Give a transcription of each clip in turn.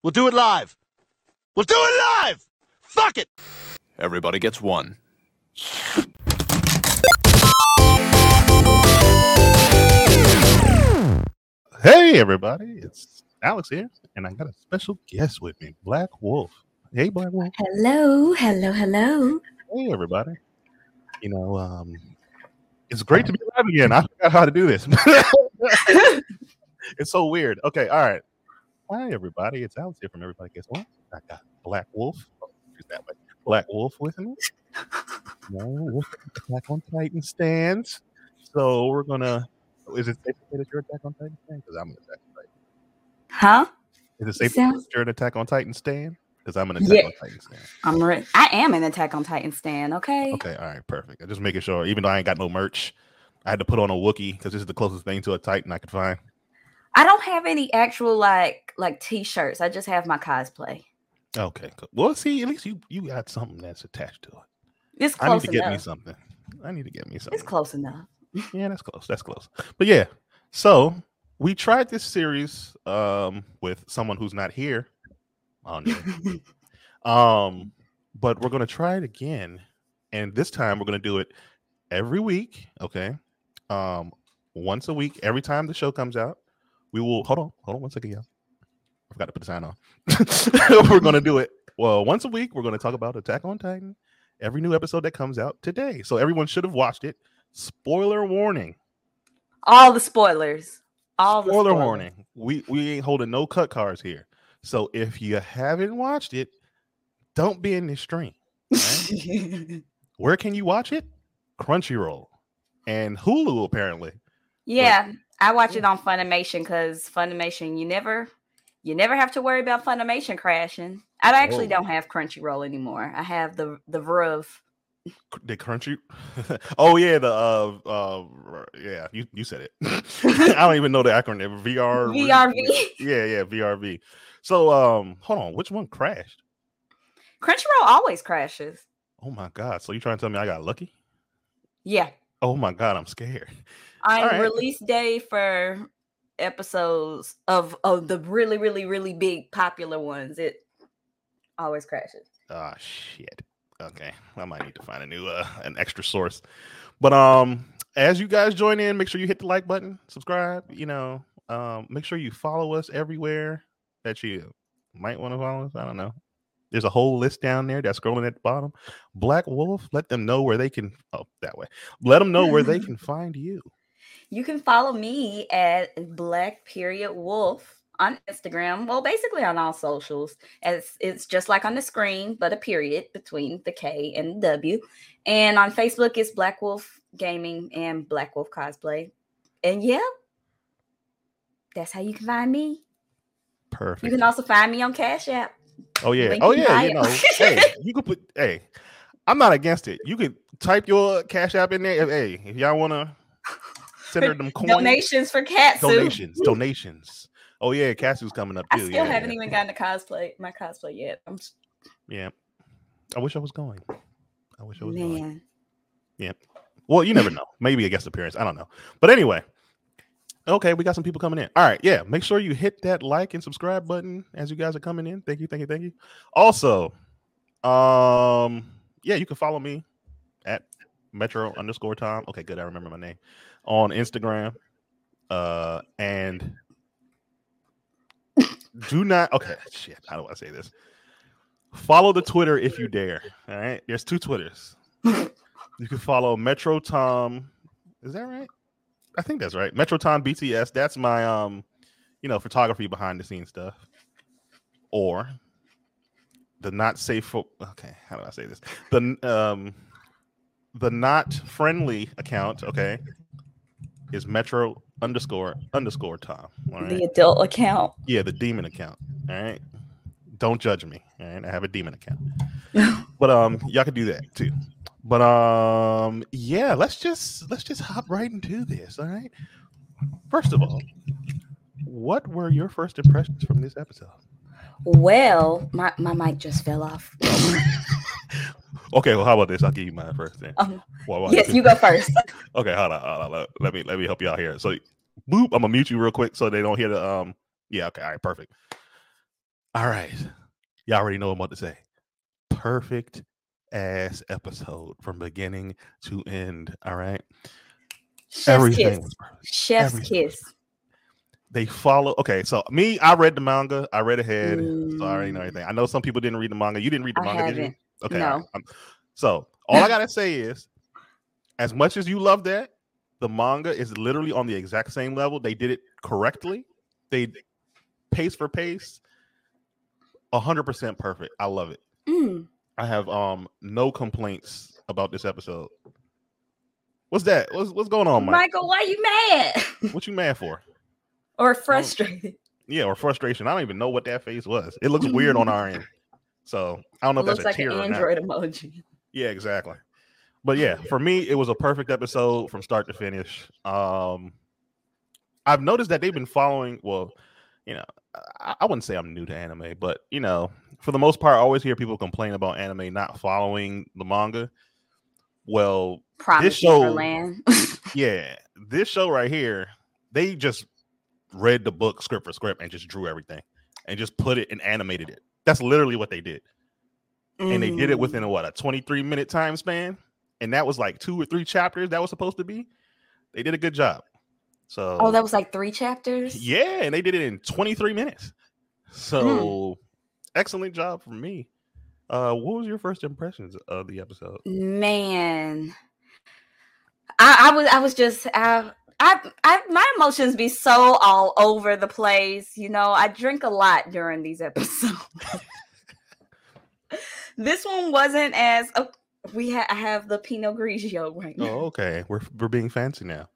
We'll do it live. We'll do it live. Fuck it. Everybody gets one. Hey, everybody, it's Alex here, and I got a special guest with me, Black Wolf. Hey, Black Wolf. Hello, hello, hello. Hey, everybody. You know, um, it's great to be live again. I forgot how to do this. it's so weird. Okay, all right. Hi, everybody. It's Alex here from Everybody Gets One. I got Black Wolf. Mm. Oh, use that way. Black Wolf with me. No, Wolf Attack on Titan stands. So we're gonna. Is it safe to say that you're Attack on Titan stand? Because I'm an Attack on Titan. Huh? Is it safe to say that you're an Attack on Titan stand? Because I'm an Attack Yeah. on Titan stand. I'm re- I am an Attack on Titan stan. Okay. Okay, all right, perfect. I'm just making sure. Even though I ain't got no merch, I had to put on a Wookiee because this is the closest thing to a Titan I could find. I don't have any actual like like t-shirts. I just have my cosplay. Okay, cool. Well, see, at least you you got something that's attached to it. It's I need close to get me enough. something. I need to get me something. It's close enough. Yeah, that's close. That's close. But yeah, so we tried this series um with someone who's not here. Oh no. um, but we're gonna try it again, and this time we're gonna do it every week. Okay, um, once a week. Every time the show comes out, we will hold on, hold on one second, y'all. I forgot to put the sign on. we're gonna do it. Well, once a week, we're gonna talk about Attack on Titan. Every new episode that comes out today, so everyone should have watched it. Spoiler warning. All the spoilers. All the Spoiler spoilers. warning. We we ain't holding no cut cards here. So if you haven't watched it, don't be in this stream. Where can you watch it? Crunchyroll and Hulu apparently. yeah, I watch it on Funimation because Funimation, you never, you never have to worry about Funimation crashing. I actually Oh. don't have Crunchyroll anymore. I have the the. Cr- The Crunchy. oh yeah, the uh uh yeah, you you said it. I don't even know the acronym. VR VRV. Yeah, yeah, VRV. So um hold on, which one crashed? Crunchyroll always crashes. Oh my god. So you trying to tell me I got lucky? Yeah. Oh my god, I'm scared. on Alright. release day for episodes of of the really really really big popular ones it always crashes Ah shit. Okay. I might need to find a new uh an extra source. But um as you guys join in, make sure you hit the like button, subscribe, you know, um make sure you follow us everywhere that you might want to follow us. I don't know. There's a whole list down there that's scrolling at the bottom. Black Wolf, let them know where they can oh that way. Let them know where they can find you. you can follow me at black period wolf on instagram well basically on all socials as it's just like on the screen but a period between the k and the w and on facebook it's black wolf gaming and black wolf cosplay and yeah that's how you can find me Perfect. you can also find me on cash app Oh yeah. Link Oh yeah. You know. hey, you could put. Hey, I'm not against it. You could type your cash app in there. Hey, if y'all want to send her them coins, donations for cats. donations, donations. Oh yeah, Cassie's coming up I still yeah, haven't yeah. even gotten to cosplay my cosplay yet. I'm s- Yeah. I wish I was going. I wish I was going. Yeah. Well, you never know. Maybe a guest appearance. I don't know. But anyway. Okay, we got some people coming in. All right, yeah. Make sure you hit that like and subscribe button as you guys are coming in. Thank you, thank you, thank you. Also, um, yeah, you can follow me at Metro underscore Tom. Okay, good. I remember my name on Instagram. Uh, and do not. Okay, shit. How do I say this? Follow the Twitter if you dare. All right, there's two Twitters. You can follow Metro Tom. Is that right? I think that's right. Metro Tom BTS. That's my um, you know, photography behind the scenes stuff. Or the not safe for okay, how do I say this? The um the not friendly account, okay, is Metro underscore underscore Tom. Right. The adult account. Yeah, the demon account. All right. Don't judge me. All right. I have a demon account. but um y'all can do that too. But um yeah, let's just let's just hop right into this. All right. First of all, what were your first impressions from this episode? Well, my, my mic just fell off. Okay, well, how about this? I'll give you mine first then. Um, Well, well, yes, you go first. Okay, hold on, hold on. Let, let me let me help you out here. So, boop, I'm gonna mute you real quick so they don't hear the um. Yeah, okay, all right, perfect. All right. Y'all already know what I'm about to say. Perfect ass episode from beginning to end. All right. Chef's Everything kiss. was perfect. Chef's everything. kiss. They follow. Okay, so me, I read the manga. I read ahead. So I already know Mm, everything. I know some people didn't read the manga. You didn't read the I manga, did you? Okay. No. right. So all I gotta say is, as much as you love that, the manga is literally on the exact same level. They did it correctly. They pace for pace, hundred percent perfect. I love it. Mm. I have um no complaints about this episode. What's that? What's what's going on, Mike? Michael, why you mad What you mad for? or frustrated? Yeah, or frustration. I don't even know what that face was. It looks weird on our end. So I don't know It if that's like a tear an or not. Android emoji. Yeah, exactly. But yeah, for me, it was a perfect episode from start to finish. Um, I've noticed that they've been following. Well, you know, I, I wouldn't say I'm new to anime, but you know, for the most part, I always hear people complain about anime not following the manga. Well, Promise show- Neverland. yeah, this show right here, they just read the book script for script and just drew everything and just put it and animated it. That's literally what they did and they did it Mm. within a what a 23 minute time span and that was like two or three chapters that was supposed to be they did a good job so Oh, that was like three chapters. yeah and they did it in 23 minutes so excellent job from me uh what was your first impressions of the episode Man, I, I was I was just I, I I my emotions be so all over the place. You know, I drink a lot during these episodes. this one wasn't as oh, we ha- I have the Pinot Grigio right now. oh okay we're, we're being fancy now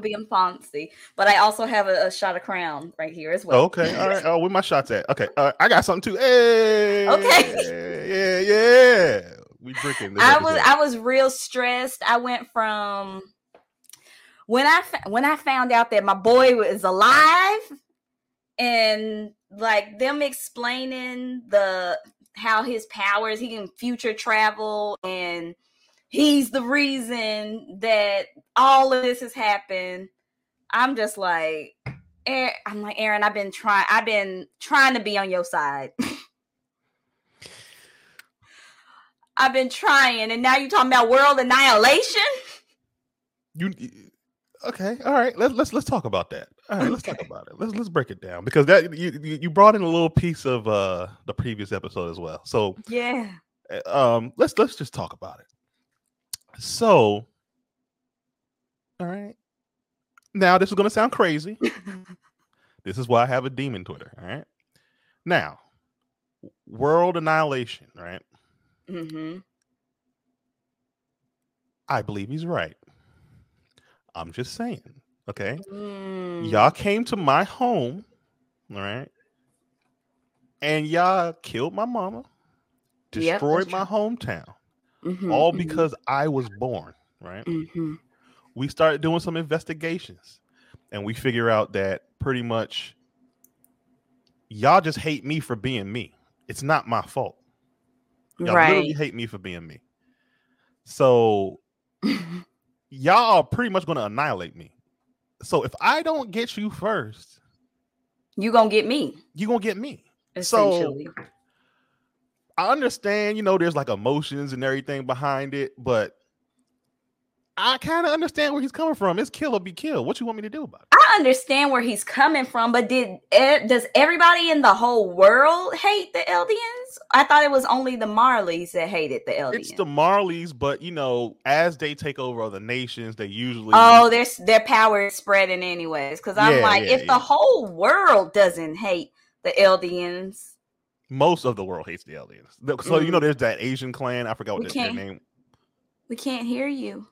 Be in fancy, but I also have a, a shot of Crown right here as well. Okay all right oh where my shots at okay uh, i got something too hey Okay. yeah yeah we drinking I was. I was real stressed. I went from when I when I found out that my boy was alive and like them explaining the how his powers he can future travel and he's the reason that all of this has happened. I'm just like I'm like Eren, I've been trying I've been trying to be on your side. I've been trying, and now you're talking about world annihilation. You okay? All right. Let's let's let's talk about that. All right, let's talk about it. Let's let's break it down because that you you brought in a little piece of uh the previous episode as well. So Yeah. uh, um let's let's just talk about it. So all right. Now this is gonna sound crazy. This is why I have a demon Twitter. All right. Now, world annihilation. Right. hmm I believe he's right. I'm just saying. Okay. Mm. y'all came to my home, all right, and y'all killed my mama, destroyed that's my hometown, Mhm, all mhm, because I was born, right? mhm. We started doing some investigations, and we figure out that pretty much y'all just hate me for being me. It's not my fault. Y'all literally hate me for being me. So y'all are pretty much going to annihilate me. So if I don't get you first, you gonna get me you're going to get me. So- essentially. I understand, you know, there's like emotions and everything behind it, but I kind of understand where he's coming from. It's kill or be killed. What you want me to do about it? I understand where he's coming from, but did does everybody in the whole world hate the Eldians? I thought it was only the Marleys that hated the Eldians. It's the Marleys, but you know, as they take over other nations, they usually Oh, their their power is spreading anyways. Because I'm Yeah, like, yeah, if yeah. the whole world doesn't hate the Eldians, most of the world hates the Eldians. So you know, Mm. there's that Asian clan. I forgot what the, their name. we can't hear you.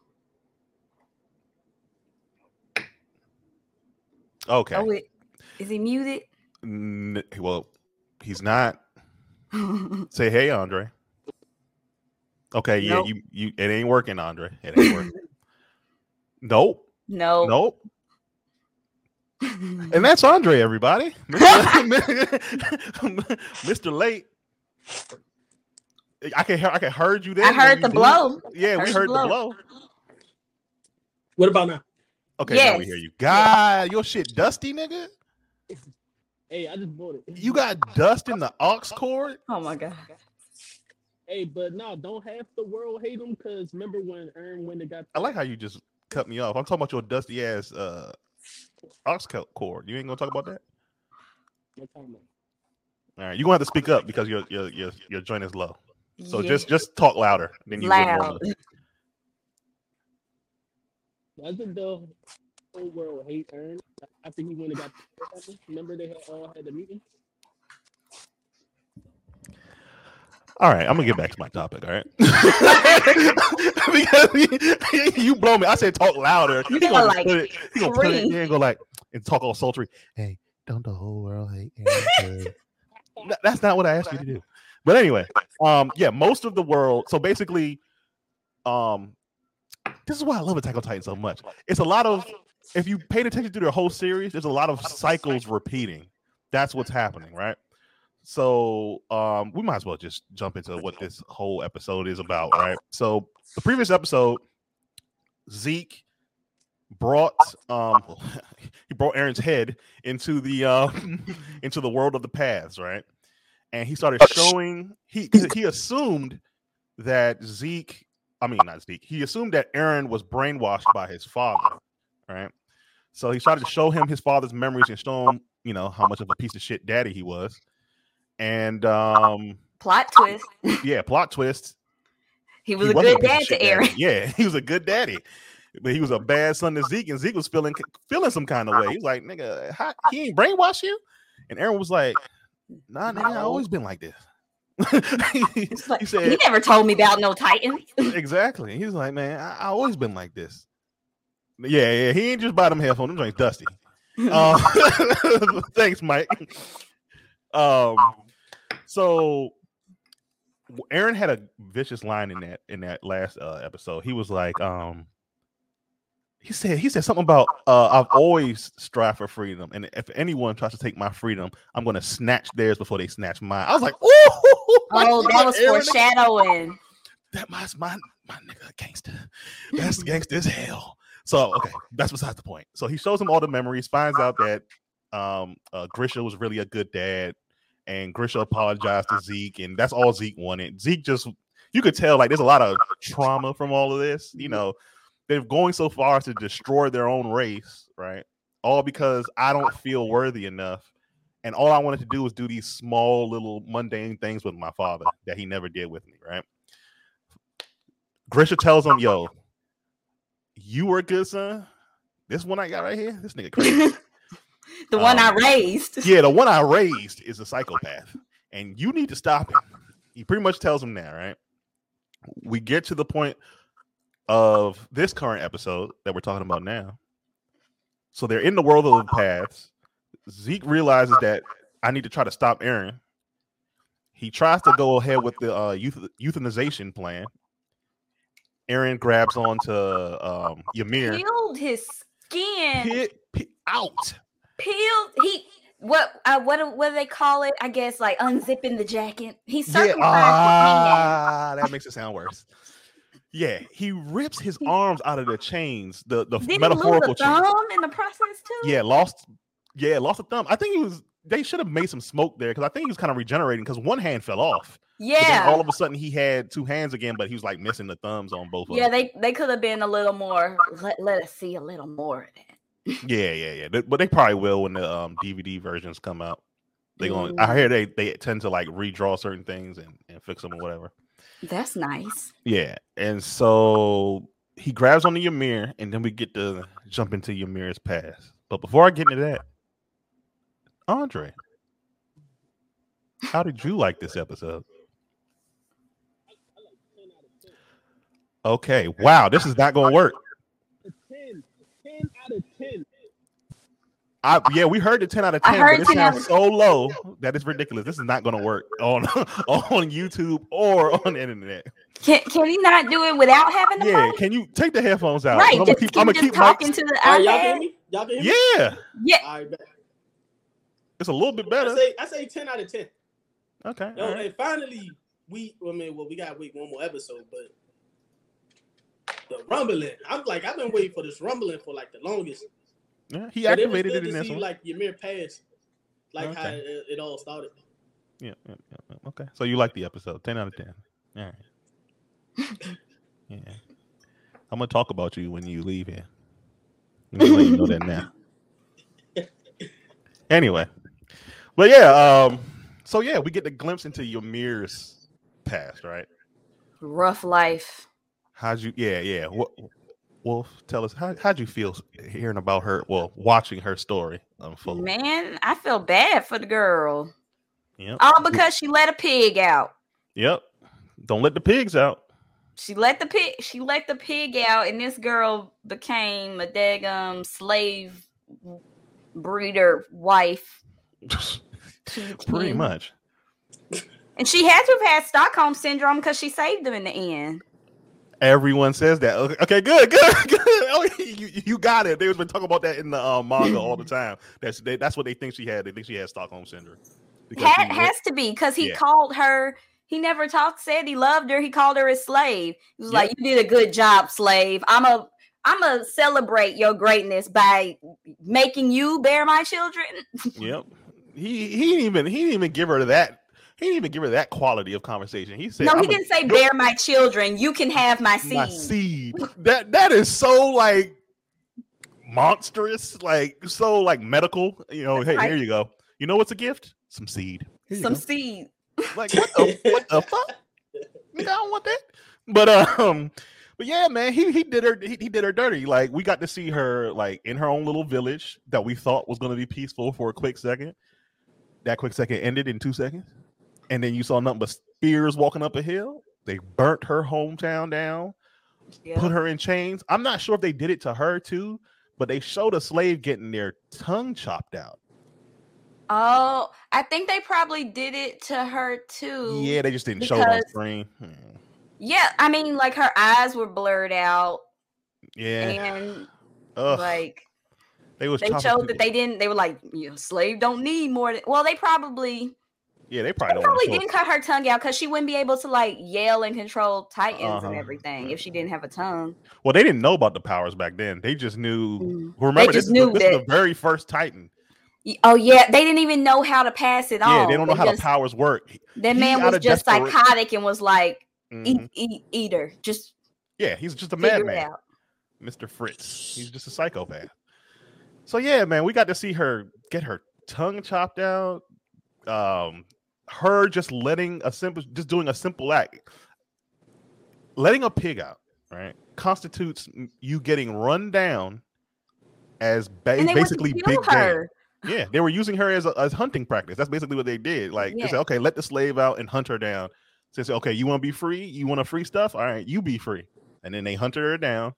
Okay. Oh, it, is he muted? N- well, he's not. Say hey, Andre. Okay, yeah, Nope. you you it ain't working, Andre. It ain't working. nope, no. nope. And that's Andre, everybody. Mr. Mr. Late. I can hear I can heard you there. I heard the blow. Yeah, we Heard the heard the blow. blow. What about now? Okay, now we hear you. God, your shit dusty, nigga. Hey, I just bought it. You got dust in the aux cord? Oh my god. Hey, but no, don't half the world hate him because remember when Eren when they got I like how you just cut me off. I'm talking about your dusty ass uh aux co- cord. You ain't gonna talk about that? what time? All right, you're gonna have to speak up because your your your your joint is low. So Yeah. just just talk louder than you would loud. Doesn't the whole world hate Eren after he went and got remember they had all had the meeting? All right, I'm gonna get back to my topic. All right, because you blow me. I said talk louder. You He gotta, gonna like, put it, he gonna put it scream. here and go like and talk all sultry. Hey, don't the whole world hate? Eren? That's not what I asked you to do. But anyway, um, yeah, most of the world. So basically, um, this is why I love Attack on Titan so much. It's a lot of if you paid attention to the whole series, there's a lot of cycles repeating. That's what's happening, right? So um, we might as well just jump into what this whole episode is about, right? So the previous episode, Zeke brought um he brought Eren's head into the um into the world of the paths, right? And he started showing he he assumed that Zeke, I mean not Zeke, he assumed that Eren was brainwashed by his father, right? So he started to show him his father's memories and show him, you know, how much of a piece of shit daddy he was. And um Plot twist. yeah, plot twist. He was he a good dad to Eren. daddy. Yeah, he was a good daddy. But he was a bad son to Zeke, and Zeke was feeling feeling some kind of way. He was like, nigga, how, he ain't brainwash you? And Eren was like, nah, nigga, I always been like this. Like, he he said, never told me about no Titans. exactly. He's like, man, I, I always been like this. Yeah, yeah. He ain't just buy them headphones. Them joints dusty. Um, thanks, Mike. Um, so Eren had a vicious line in that in that last uh, episode. He was like, um, he said he said something about uh, I've always strived for freedom, and if anyone tries to take my freedom, I'm gonna snatch theirs before they snatch mine. I was like, ooh, my oh, that was Eren, foreshadowing. that my my my nigga gangster. That's gangster as hell. So okay, that's besides the point. So he shows him all the memories, finds out that um uh, Grisha was really a good dad, and Grisha apologized to Zeke, and that's all Zeke wanted. Zeke just you could tell like there's a lot of trauma from all of this. You mm-hmm. know, they're going so far as to destroy their own race, right? All because I don't feel worthy enough. And all I wanted to do was do these small little mundane things with my father that he never did with me, right? Grisha tells him, "Yo, you were a good son. This one I got right here, this nigga crazy. the one I Um, raised. yeah, the one I raised is a psychopath, and you need to stop him." He pretty much tells him that, right? We get to the point of this current episode that we're talking about now. So they're in the world of the paths. Zeke realizes that I need to try to stop Eren. He tries to go ahead with the uh, youth euthanization plan. Eren grabs onto um, Ymir. Peeled his skin. Hit, pi- out. Peeled. He what? Uh, what? What do they call it? I guess like unzipping the jacket. He Yeah, circumcised the ah, that makes it sound worse. Yeah, he rips his arms out of the chains, the the. Did he lose metaphorical a chains. thumb in the process too? Yeah, lost. Yeah, lost a thumb. I think he was. They should have made some smoke there because I think he was kind of regenerating because one hand fell off. Yeah. all of a sudden he had two hands again, but he was like missing the thumbs on both of yeah, them. they they could have been a little more. Let, let us see a little more of that. Yeah, yeah, yeah. They- but they probably will when the um, DVD versions come out. They going. Mm. I hear they they tend to like redraw certain things and, and fix them or whatever. That's nice. Yeah, and so he grabs onto Ymir, and then we get to jump into Ymir's past. But before I get into that, Andre, how did you like this episode? Okay, wow, this is not going to work. A 10, 10 out of 10. I yeah, we heard the ten out of ten, heard but it 10 sounds so low that it's ridiculous. This is not going to work on on YouTube or on the internet. Can can he not do it without having the Yeah, mic? can you take the headphones out? Right. I'm gonna keep. keep, I'm gonna just keep talking Mike's- to the All right, y'all can hear iPad. me? Y'all can hear me? Yeah, Yeah. All right, it's a little bit I better. say, I say 10 out of 10. Okay. Yo, all right. and finally, we, I mean, well, we got to wait one more episode, but the rumbling, I'm like, I've been waiting for this rumbling for like the longest. Yeah, he But it was activated good it in to this see one. like Ymir pass. like how it, it all started. Yeah, yeah, yeah, yeah. Okay. So you like the episode? Ten out of ten. All right. yeah. I'm gonna talk about you when you leave here. I'm you know that now. Anyway, but yeah, um, so yeah, we get the glimpse into Ymir's past, right? Rough life. How'd you? Yeah, yeah. What, Wolf, tell us how how'd you feel hearing about her? Well, watching her story unfold. Man, I feel bad for the girl. Yep. All because she let a pig out. Yep. Don't let the pigs out. She let the pig she let the pig out, and this girl became a daggum slave breeder wife. Pretty much. And she had to have had Stockholm syndrome because she saved them in the end. Everyone says that. Okay, good, good, good. Oh, you, you got it. They've been talking about that in the uh, manga all the time. That's they, that's what they think she had. They think she had Stockholm syndrome. Ha- went- has to be because he Yeah. called her. He never talked, said he loved her. He called her a slave. He was Yep. like, "You did a good job, slave. I'm a, I'm a celebrate your greatness by making you bear my children." Yep. He he didn't even he didn't even give her that. He didn't even give her that quality of conversation. He said, no, he "I'm a- didn't say bear my children. You can have my seed. my seed." That that is so like monstrous, like so like medical. You know, hey, right. here you go. You know what's a gift? Some seed. Some go. seed. Like what the what the fuck? Nigga, I don't want that. But um, but yeah, man, he he did her he, he did her dirty. Like we got to see her like in her own little village that we thought was gonna be peaceful for a quick second. That quick second ended in two seconds, and then you saw nothing but spears walking up a hill. They burnt her hometown down, Yeah. put her in chains. I'm not sure if they did it to her too, but they showed a slave getting their tongue chopped out. Oh, I think they probably did it to her too. Yeah, they just didn't show it on screen. Hmm. Yeah, I mean, like her eyes were blurred out, Yeah, and Ugh. like they was they showed people- that they didn't. They were like, you know, slave don't need more. Than, well, they probably Yeah, they they probably don't probably didn't cut her tongue out because she wouldn't be able to like yell and control titans Uh-huh. and everything if she didn't have a tongue. Well, they didn't know about the powers back then. They just knew. Mm. Remember, just this, knew is, the, this is the very first Titan. Oh yeah, they didn't even know how to pass it on. Yeah, they don't know how just, the powers work. That he man was just desperation- psychotic and was like, Mhm. eat, eat, eater. Just Yeah, he's just a madman. Mr. Fritz. He's just a psychopath. So yeah, man, we got to see her get her tongue chopped out. Um, her just letting a simple, just doing a simple act, letting a pig out, right, constitutes you getting run down as ba- basically big kill game. her. Yeah, they were using her as a, as hunting practice. That's basically what they did. Like they said, okay, let the slave out and hunt her down. So they said, okay, you want to be free? You want to free stuff? All right, you be free. And then they hunted her down.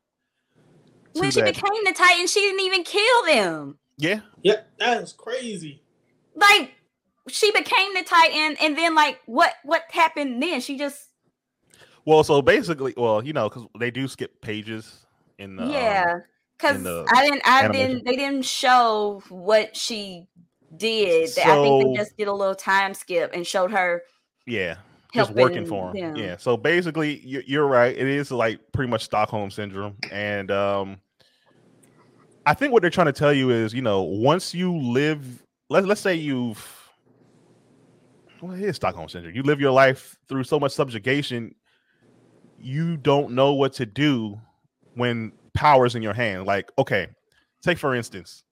When she that- became the Titan, she didn't even kill them. yeah, Yeah, that is crazy. Like she became the Titan, and then like what what happened then? She just well, so basically, well, you know, because they do skip pages in the um, yeah. Because the I didn't I animation. didn't they didn't show what she did. I think they just did a little time skip and showed her yeah, just working for him. them. Yeah. So basically, you- you're right. It is like pretty much Stockholm syndrome, and um, I think what they're trying to tell you is, you know, once you live, let's let's say you've, well, it is Stockholm syndrome. You live your life through so much subjugation, you don't know what to do when power's in your hand. Like, okay, take for instance.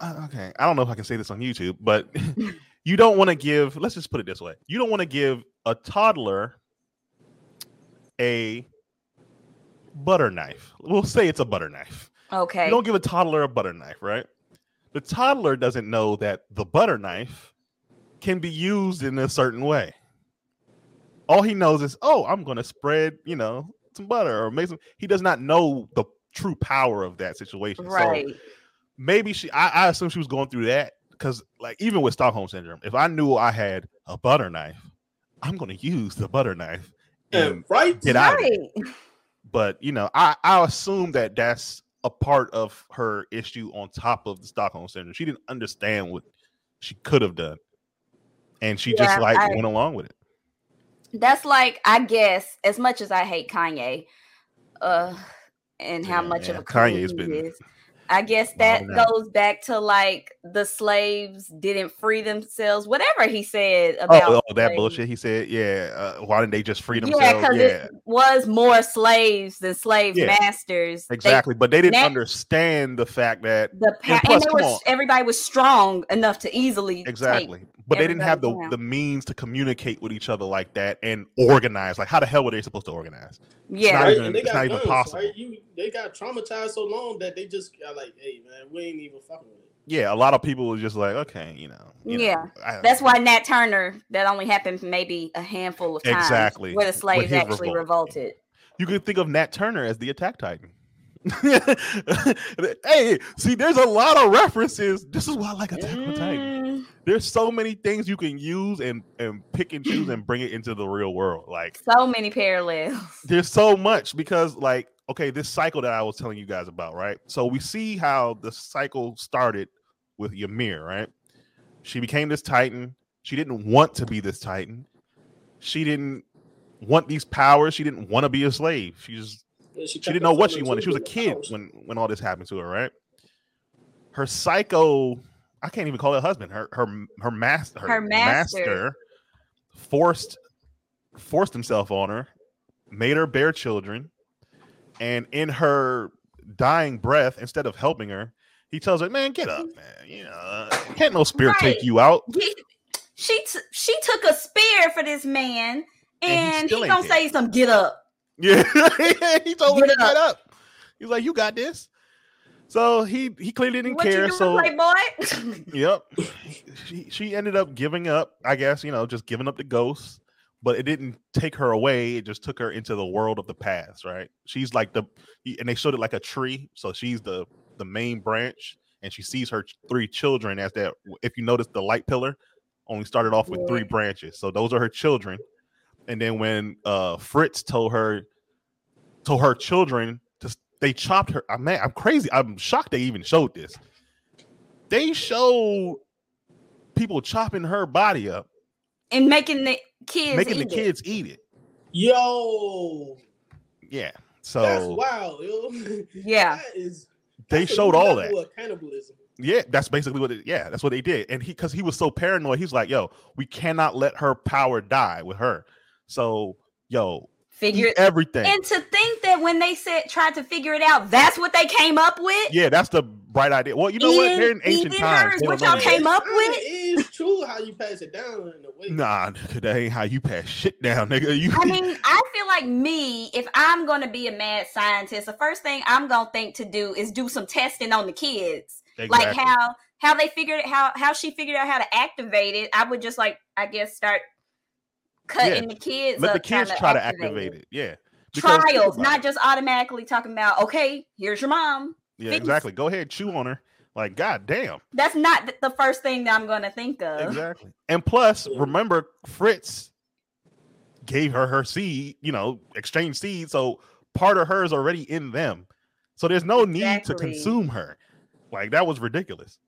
uh, Okay, I don't know if I can say this on YouTube, but you don't want to give let's just put it this way you don't want to give a toddler a butter knife we'll say it's a butter knife okay. you don't give a toddler a butter knife right the toddler doesn't know that the butter knife can be used in a certain way all he knows is oh i'm going to spread you know some butter or make some he does not know the true power of that situation So, Right. maybe she I, I assume she was going through that because like even with Stockholm syndrome, if I knew I had a butter knife, I'm gonna use the butter knife and And right? get out of it. right. But you know, I I assume that that's a part of her issue on top of the Stockholm syndrome. She didn't understand what she could have done, and she just like I- went along with it. That's like I guess as much as I hate Kanye, uh, and how much of a Kanye Kanye's been- is. I guess that goes back to like the slaves didn't free themselves, whatever he said Oh, about oh, that bullshit. He said, yeah. Uh, why didn't they just free themselves? Yeah, because Yeah, it was more slaves than slave Yeah, masters. They- exactly. but they didn't that- understand the fact that the pa- And plus, and they were everybody was strong enough to easily exactly. But they didn't have the, everybody the means to communicate with each other like that and organize. Like, how the hell were they supposed to organize? yeah, not Right? even- and they it's got not even guns, possible. Right? You, they got traumatized so long that they just got like, hey man, we ain't even fucking with it. Yeah, a lot of people were just like, okay, you know. you know, Yeah. I- That's why Nat Turner that only happened maybe a handful of times. Exactly. where the slaves actually revolt. revolted. you could think of Nat Turner as the Attack Titan. hey, see, there's a lot of references. This is why I like Attack on Titan. Mm, There's so many things you can use and and pick and choose and bring it into the real world. Like so many parallels. there's so much because like okay, this cycle that I was telling you guys about, right? So we see how the cycle started with Ymir, right? She became this Titan. She didn't want to be this Titan. She didn't want these powers. She didn't want to be a slave. She just Yeah, she kept didn't know what she wanted. She was a kid when when all this happened to her, right? Her psycho, I can't even call it husband. Her her her master, her, Her master. master forced forced himself on her, made her bear children, and in her dying breath, instead of helping her, he tells her, "Man, get up, man. You know, can't no spirit Right. take you out." He, she t- she took a spear for this man, And he and still he gonna care. say some get up. Yeah, he told her Get to get up. He's like, "You got this." So he he clearly didn't What care. so Playboy? Yep. she she ended up giving up, I guess, you know, just giving up the ghost, but it didn't take her away. It just took her into the world of the past, right? She's like the and they showed it like a tree, so she's the the main branch and she sees her three children as that if you notice the light pillar only started off with three branches. So those are her children. And then when uh Fritz told her told her children they chopped her. I'm man, I'm crazy. I'm shocked they even showed this. They showed people chopping her body up, and making the kids making the eat it. kids eat it. Yo, Yeah. that's So wild, yo. Yeah. that is. they showed all that. cannibalism. Yeah, that's basically what it. Yeah, that's what they did. And he because he was so paranoid, he's like, "Yo, we cannot let her power die with her." So, yo, Figure eat everything. and to think that when they said tried to figure it out, that's what they came up with. yeah, that's the bright idea. Well, you know what? Eating- They're in ancient eating times. what y'all came up with? is true how you pass it down in a way. Nah, that ain't how you pass shit down, nigga. You, I mean, I feel like me, if I'm gonna be a mad scientist, the first thing I'm gonna think to do is do some testing on the kids. Like how how they figured it how how she figured out how to activate it. I would just like I guess start cutting the kids let the kids try to activate it. Yeah. Because think Trials, not just automatically talking about okay, here's your mom. Yeah, things- exactly. Go ahead, chew on her. Like, god damn. That's not the first thing that I'm gonna think of. Exactly. And plus, remember, Fritz gave her her seed, you know, exchange seed. So part of her is already in them. So there's no need to consume her. Like, that was ridiculous.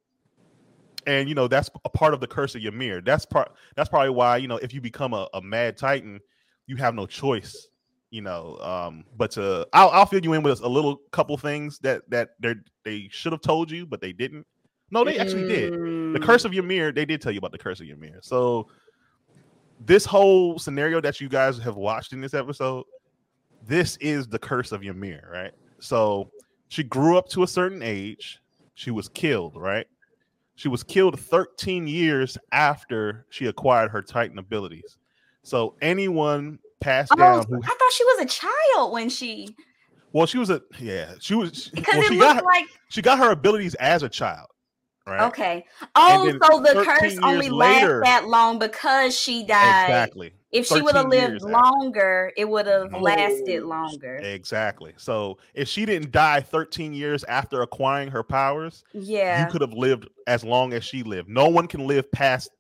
And, you know, that's a part of the curse of Ymir. That's part, that's probably why, you know, if you become a, a mad titan, you have no choice. You know, um, but to I'll, I'll fill you in with a little couple things that that they they should have told you, but they didn't. No, they actually did. The Mm. curse of Ymir, they did tell you about the curse of Ymir. So this whole scenario that you guys have watched in this episode, this is the curse of Ymir, right? So she grew up to a certain age, she was killed, right? She was killed 13 years after she acquired her Titan abilities. So anyone passed Oh, down I thought she was a child when she well, she was a yeah, she was because well, it she got looked her, like she got her abilities as a child, right? okay. Oh, so the curse only lasts that long because she died. Exactly. If she would have lived years after. longer, it would have lasted longer. Exactly. So if she didn't die 13 years after acquiring her powers, Yeah. you could have lived as long as she lived. No one can live past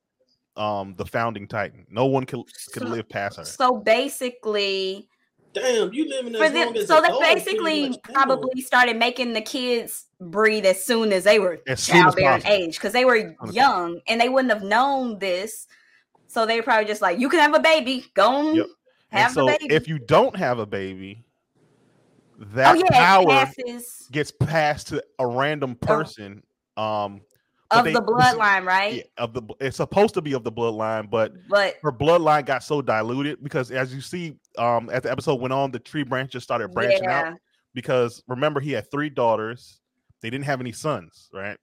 um the founding titan. No one can can So- live past her. So basically, Damn, you living as for long as so a they basically much. Damn. probably started making the kids breathe as soon as they were As childbearing age because they were young and they wouldn't have known this. So they probably just like, "You can have a baby. Go on, Yep. Have so the baby." if you don't have a baby, that oh yeah, power passes gets passed to a random person. Um, but of they- the bloodline, right? yeah, of the it's supposed to be of the bloodline, but But her bloodline got so diluted because as you see, um, as the episode went on, the tree branches started branching out because remember he had three daughters, they didn't have any sons, right?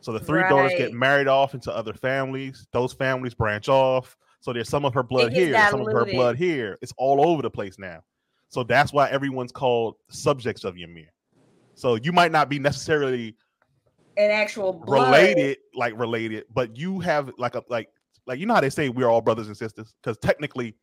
So the three daughters get married off into other families. Those families branch off. So there's some of her blood here, some of her blood here. It's all over the place now. So that's why everyone's called subjects of Ymir. So you might not be necessarily an actual blood. related, like related, but you have like a like like you know how they say we're all brothers and sisters because technically,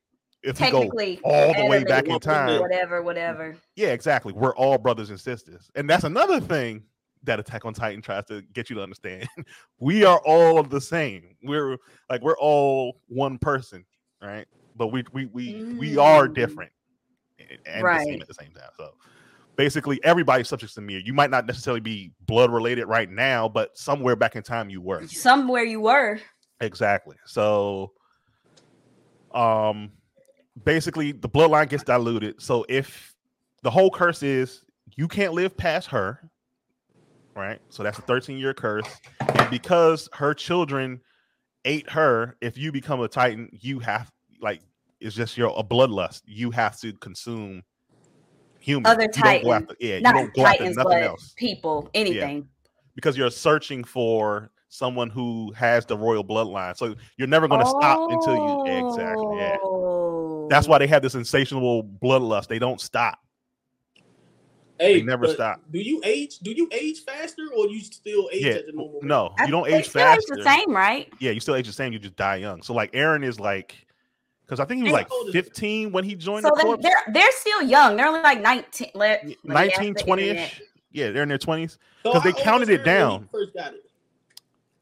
if you go all the way back in time, whatever, whatever. yeah, exactly, we're all brothers and sisters, and that's another thing that Attack on Titan tries to get you to understand. we are all the same. We're like we're all one person, right? But we we we we are Mm. different and and the same at the same time. So basically, everybody's subject to Ymir. You might not necessarily be blood related right now, but somewhere back in time you were. Somewhere you were. Exactly. So um basically the bloodline gets diluted. So if the whole curse is you can't live past her, right? So that's a 13 year curse. And because her children ate her, if you become a titan, you have like it's just your a bloodlust. You have to consume humans. Other go after, yeah, Not you don't go after titans, but else people, anything. because you're searching for someone who has the royal bloodline. So you're never going to stop until you exactly. Yeah. That's Oh. why they have this insatiable bloodlust. They don't stop. Hey, They never stop. Do you age? Do you age faster, or you still age Yeah. at the normal? rate? No, I- you don't they age still age the same, right? Yeah, you still age the same. You just die young. So like Eren is like, because I think he was like 15 when he joined So the they, corps. they're they're still young. They're only like 19. Let, let 19, 20 ish. Yeah, they're in their 20s. So 'Cause they counted it Eren when down. First got it.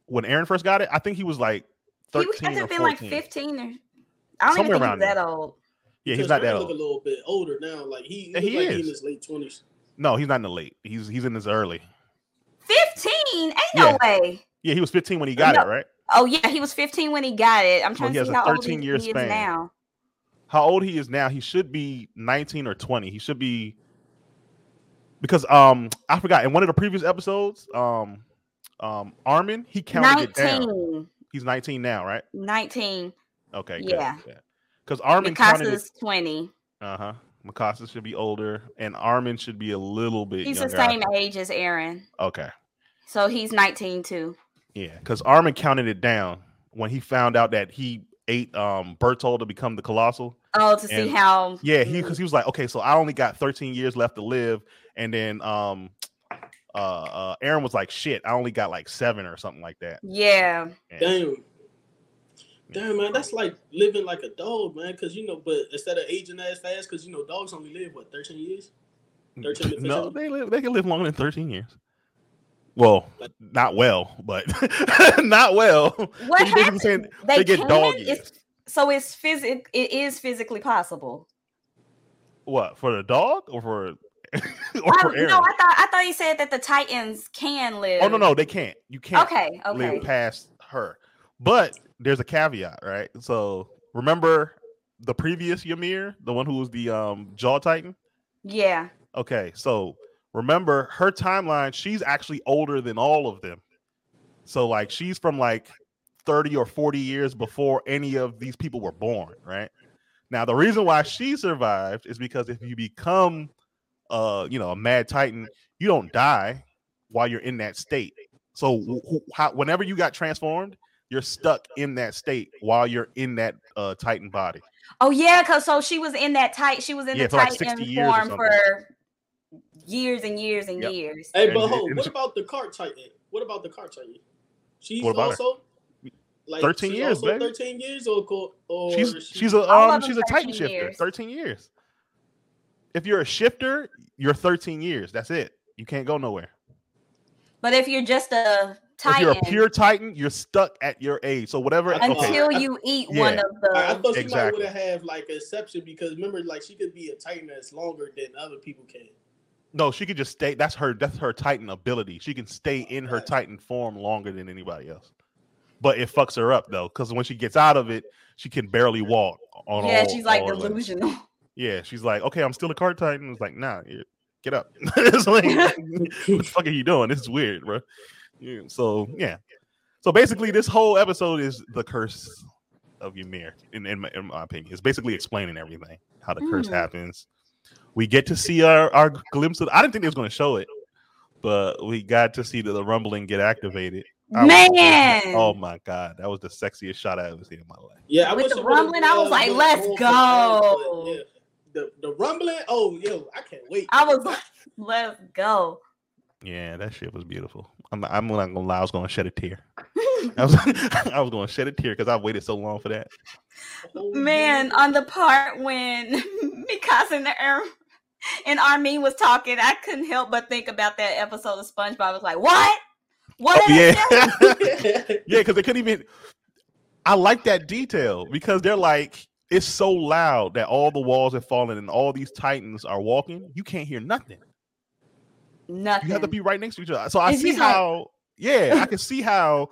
When Eren first got it, I think he was like He 13 would have or to been 14. like 15 or I don't Somewhere even think around he's that there. old. Yeah, he's Because not that old. Look a little bit older now. Like he, he, Yeah, he like he is. in his late twenties. No, he's not in the late. He's he's in his early. 15? Ain't Yeah. no way. Yeah, he was 15 when he got No. it, right? Oh yeah, he was 15 when he got it. I'm So trying he to has see a how old 13 he, year he is span. now. How old he is now? He should be 19 or 20. He should be because um I forgot in one of the previous episodes, um um Armin, he counted it down. 19. He's 19 now, right? 19. Okay, Yeah. Because Armin counted it. 20. Uh-huh. Mikasa should be older, and Armin should be a little bit He's younger. the same age as Eren. Okay. So he's 19 too. Yeah, because Armin counted it down when he found out that he ate um Bertholdt to become the colossal. Oh, to see how Yeah, he because he was like, okay, so I only got 13 years left to live, and then um uh, uh Eren was like, shit, I only got like seven or something like that. yeah. And- Damn. Mm-hmm. Damn, man, that's like living like a dog, man. Because you know, but instead of aging as fast, because you know, dogs only live what thirteen years. 13 to no, they live, they can live longer than 13 years. Well, not well, but not well. What So you basically happened? saying They, they get can? dog It's, years. so it's physic. It is physically possible. What for the dog or for or I, for Eren? no, I thought I thought you said that the Titans can live. oh no, no, they can't. You can't Okay, okay. live past her. But there's a caveat, right? So remember the previous Ymir, the one who was the um jaw titan. Yeah. Okay, so remember her timeline, she's actually older than all of them. So like she's from like 30 or 40 years before any of these people were born, right? Now the reason why she survived is because if you become uh, you know, a mad titan, you don't die while you're in that state. So wh- wh- how, whenever you got transformed, you're stuck in that state while you're in that uh titan body. Oh yeah, cause so she was in that tight. She was in Yeah, the for like Titan 60 years or form for years and years and Yep. years. Hey, but hold, what about the cart titan? What about the cart titan? She's What about also like 13 she's years, also baby. Thirteen years, or co- or she's she- she's a um she's a titan 13 shifter. years. 13 years. If you're a shifter, you're 13 years. That's it. You can't go nowhere. But if you're just a If you're a pure titan, you're stuck at your age. So whatever. Until- okay. you eat one of the I, I thought she Exactly. might would have like an exception because remember, like she could be a titan that's longer than other people can. No, she could just stay. That's her. That's her titan ability. She can stay oh, in her titan form longer than anybody else. But it fucks her up though, because when she gets out of it, she can barely walk. On Yeah, all- she's like all legs. delusional. Yeah, she's like, okay, I'm still a cart titan. It's like, nah, get up. it's like, what the fuck are you doing? This is weird, bro. Yeah, so yeah. So basically, this whole episode is the curse of Ymir, in, in, my, in my opinion. It's basically explaining everything, how the curse Mm. happens. We get to see our, our glimpse of I didn't think they was gonna show it, but we got to see the, the rumbling get activated. I was- Man. oh my god, that was the sexiest shot I ever seen in my life. Yeah, I With wish the it would've, rumbling, I was like, went let's more go. yeah. The the rumbling, oh yo, I can't wait. I was like, let's go. Yeah, that shit was beautiful. I'm, I'm not gonna lie, I was gonna shed a tear. I was, I was gonna shed a tear because I waited so long for that. Man, on the part when Mikasa and, Ar- and Armin was talking, I couldn't help but think about that episode of SpongeBob. I was like, what? What? Oh, yeah, yeah, because they couldn't even. I like that detail because they're like it's so loud that all the walls have fallen and all these titans are walking. You can't hear nothing. Nothing. You have to be right next to each other. So I Is see he like- how. Yeah, I can see how.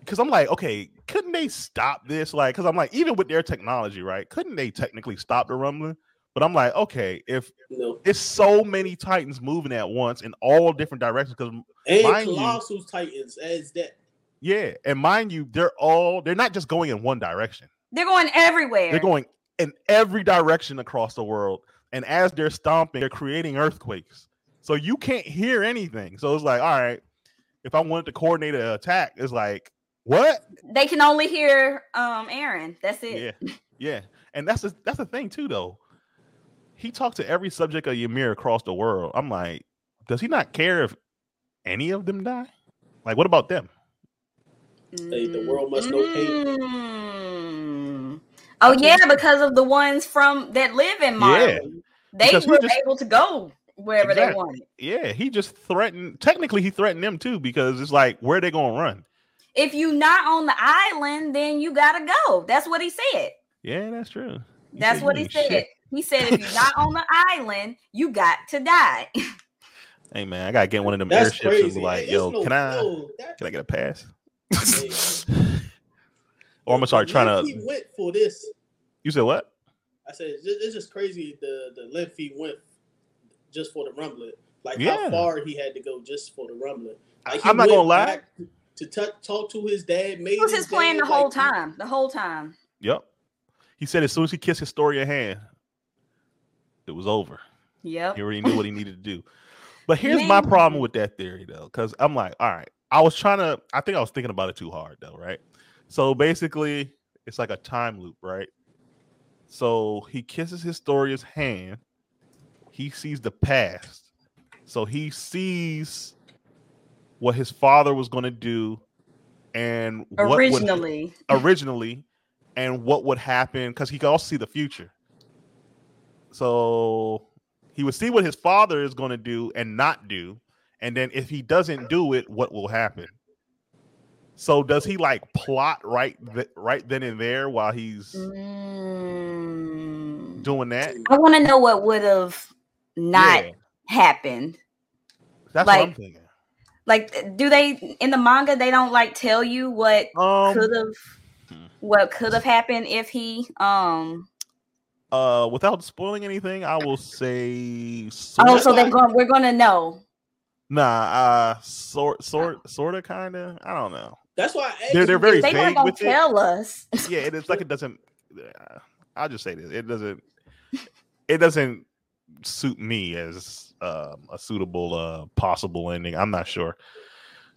Because I'm like, okay, couldn't they stop this? Like, because I'm like, even with their technology, right? Couldn't they technically stop the rumbling? But I'm like, okay, if no. it's so many titans moving at once in all different directions, because And Mind you- Titans as that. yeah, and mind you, they're all they're not just going in one direction. They're going everywhere. They're going in every direction across the world. And as they're stomping, they're creating earthquakes. So you can't hear anything. So it's like, all right, if I wanted to coordinate an attack, it's like, what? They can only hear um Eren. That's it. Yeah, yeah. And that's the that's the thing too, though. He talked to every subject of Ymir across the world. I'm like, does he not care if any of them die? Like, what about them? Hey, the world must know pain. Mm. Oh yeah, because of the ones from that live in Marley. They Because were just- able to go wherever they Exactly. wanted. Yeah, he just threatened. Technically, he threatened them too because it's like, where they gonna run? If you not on the island, then you gotta go. That's what he said. Yeah, that's true. He That's said, what he said. shit." He said if you're not on the island, you got to die. Hey man, I gotta get one of them That's airships crazy. be like, It's yo, no- can I no, can I get a pass? Or I'm gonna start trying to. He went for this. You said what? I said it's just, it's just crazy the the length he went just for the rumbling. Like Yeah. how far he had to go just for the rumbling. Like, I'm not gonna lie. To t- talk to his dad, made It was his plan the whole like, time. The whole time. Yep. He said as soon as he kissed Historia hand, it was over. Yep. He already knew what he needed to do. But here's my problem with that theory though, because I'm like, all right, I was trying to, I think I was thinking about it too hard though, right? So basically, it's like a time loop, right? So he kisses Historia's hand, he sees the past. So he sees what his father was going to do and what would- Originally. originally and what would happen because he could also see the future. So he would see what his father is going to do and not do, and then if he doesn't do it, what will happen? So does he like plot right th- right then and there while he's Mm. doing that? I want to know what would have not Yeah, happened. that's what I'm like- thinking. Like, do they in the manga? They don't like tell you what Um, could have, what could have happened if he um. uh, without spoiling anything, I will say. Oh, so they're going. We're gonna know. nah, uh, sort, sort, sort of, kind of. I don't know. That's why I They're- they're very They vague weren't gonna with it. tell us. yeah, it is like it doesn't. uh, I'll just say this: it doesn't. It doesn't suit me as um, a suitable uh, possible ending. I'm not sure,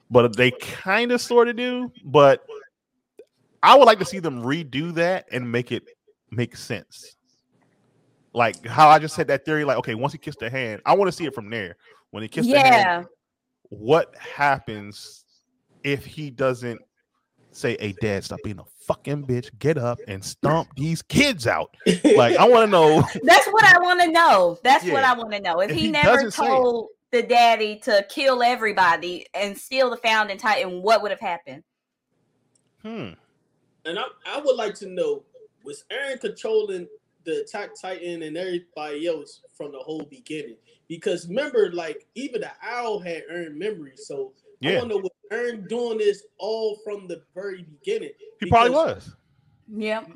but they kind of sort of do. But I would like to see them redo that and make it make sense. Like how I just said that theory. Like, okay, once he kissed the hand, I want to see it from there. When he kissed the hand, Yeah, what happens if he doesn't say, "Hey, Dad, stop being a fucking bitch. Get up and stomp these kids out." Like, I want to know. that's what I want to know. That's what I want to know. If, If he, he never doesn't say it. told the daddy to kill everybody and steal the founding titan, what would have happened? Hmm. And I, I would like to know was Eren controlling the Attack Titan and everybody else from the whole beginning? Because remember, like even the owl had earned memory, so I Yeah, want to know was Eren doing this all from the very beginning? he probably was Yep.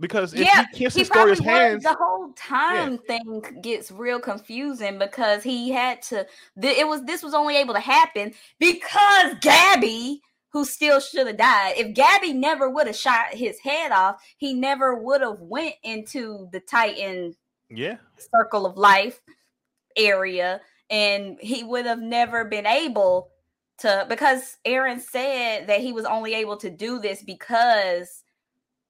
because if Yeah, he kissed he Historia's probably hands, The whole time thing gets real confusing because he had to. th- It was this was only able to happen because Gabi, who still should have died. If Gabi never would have shot his head off, he never would have went into the Titan yeah, circle of life area, and he would have never been able to because Eren said that he was only able to do this because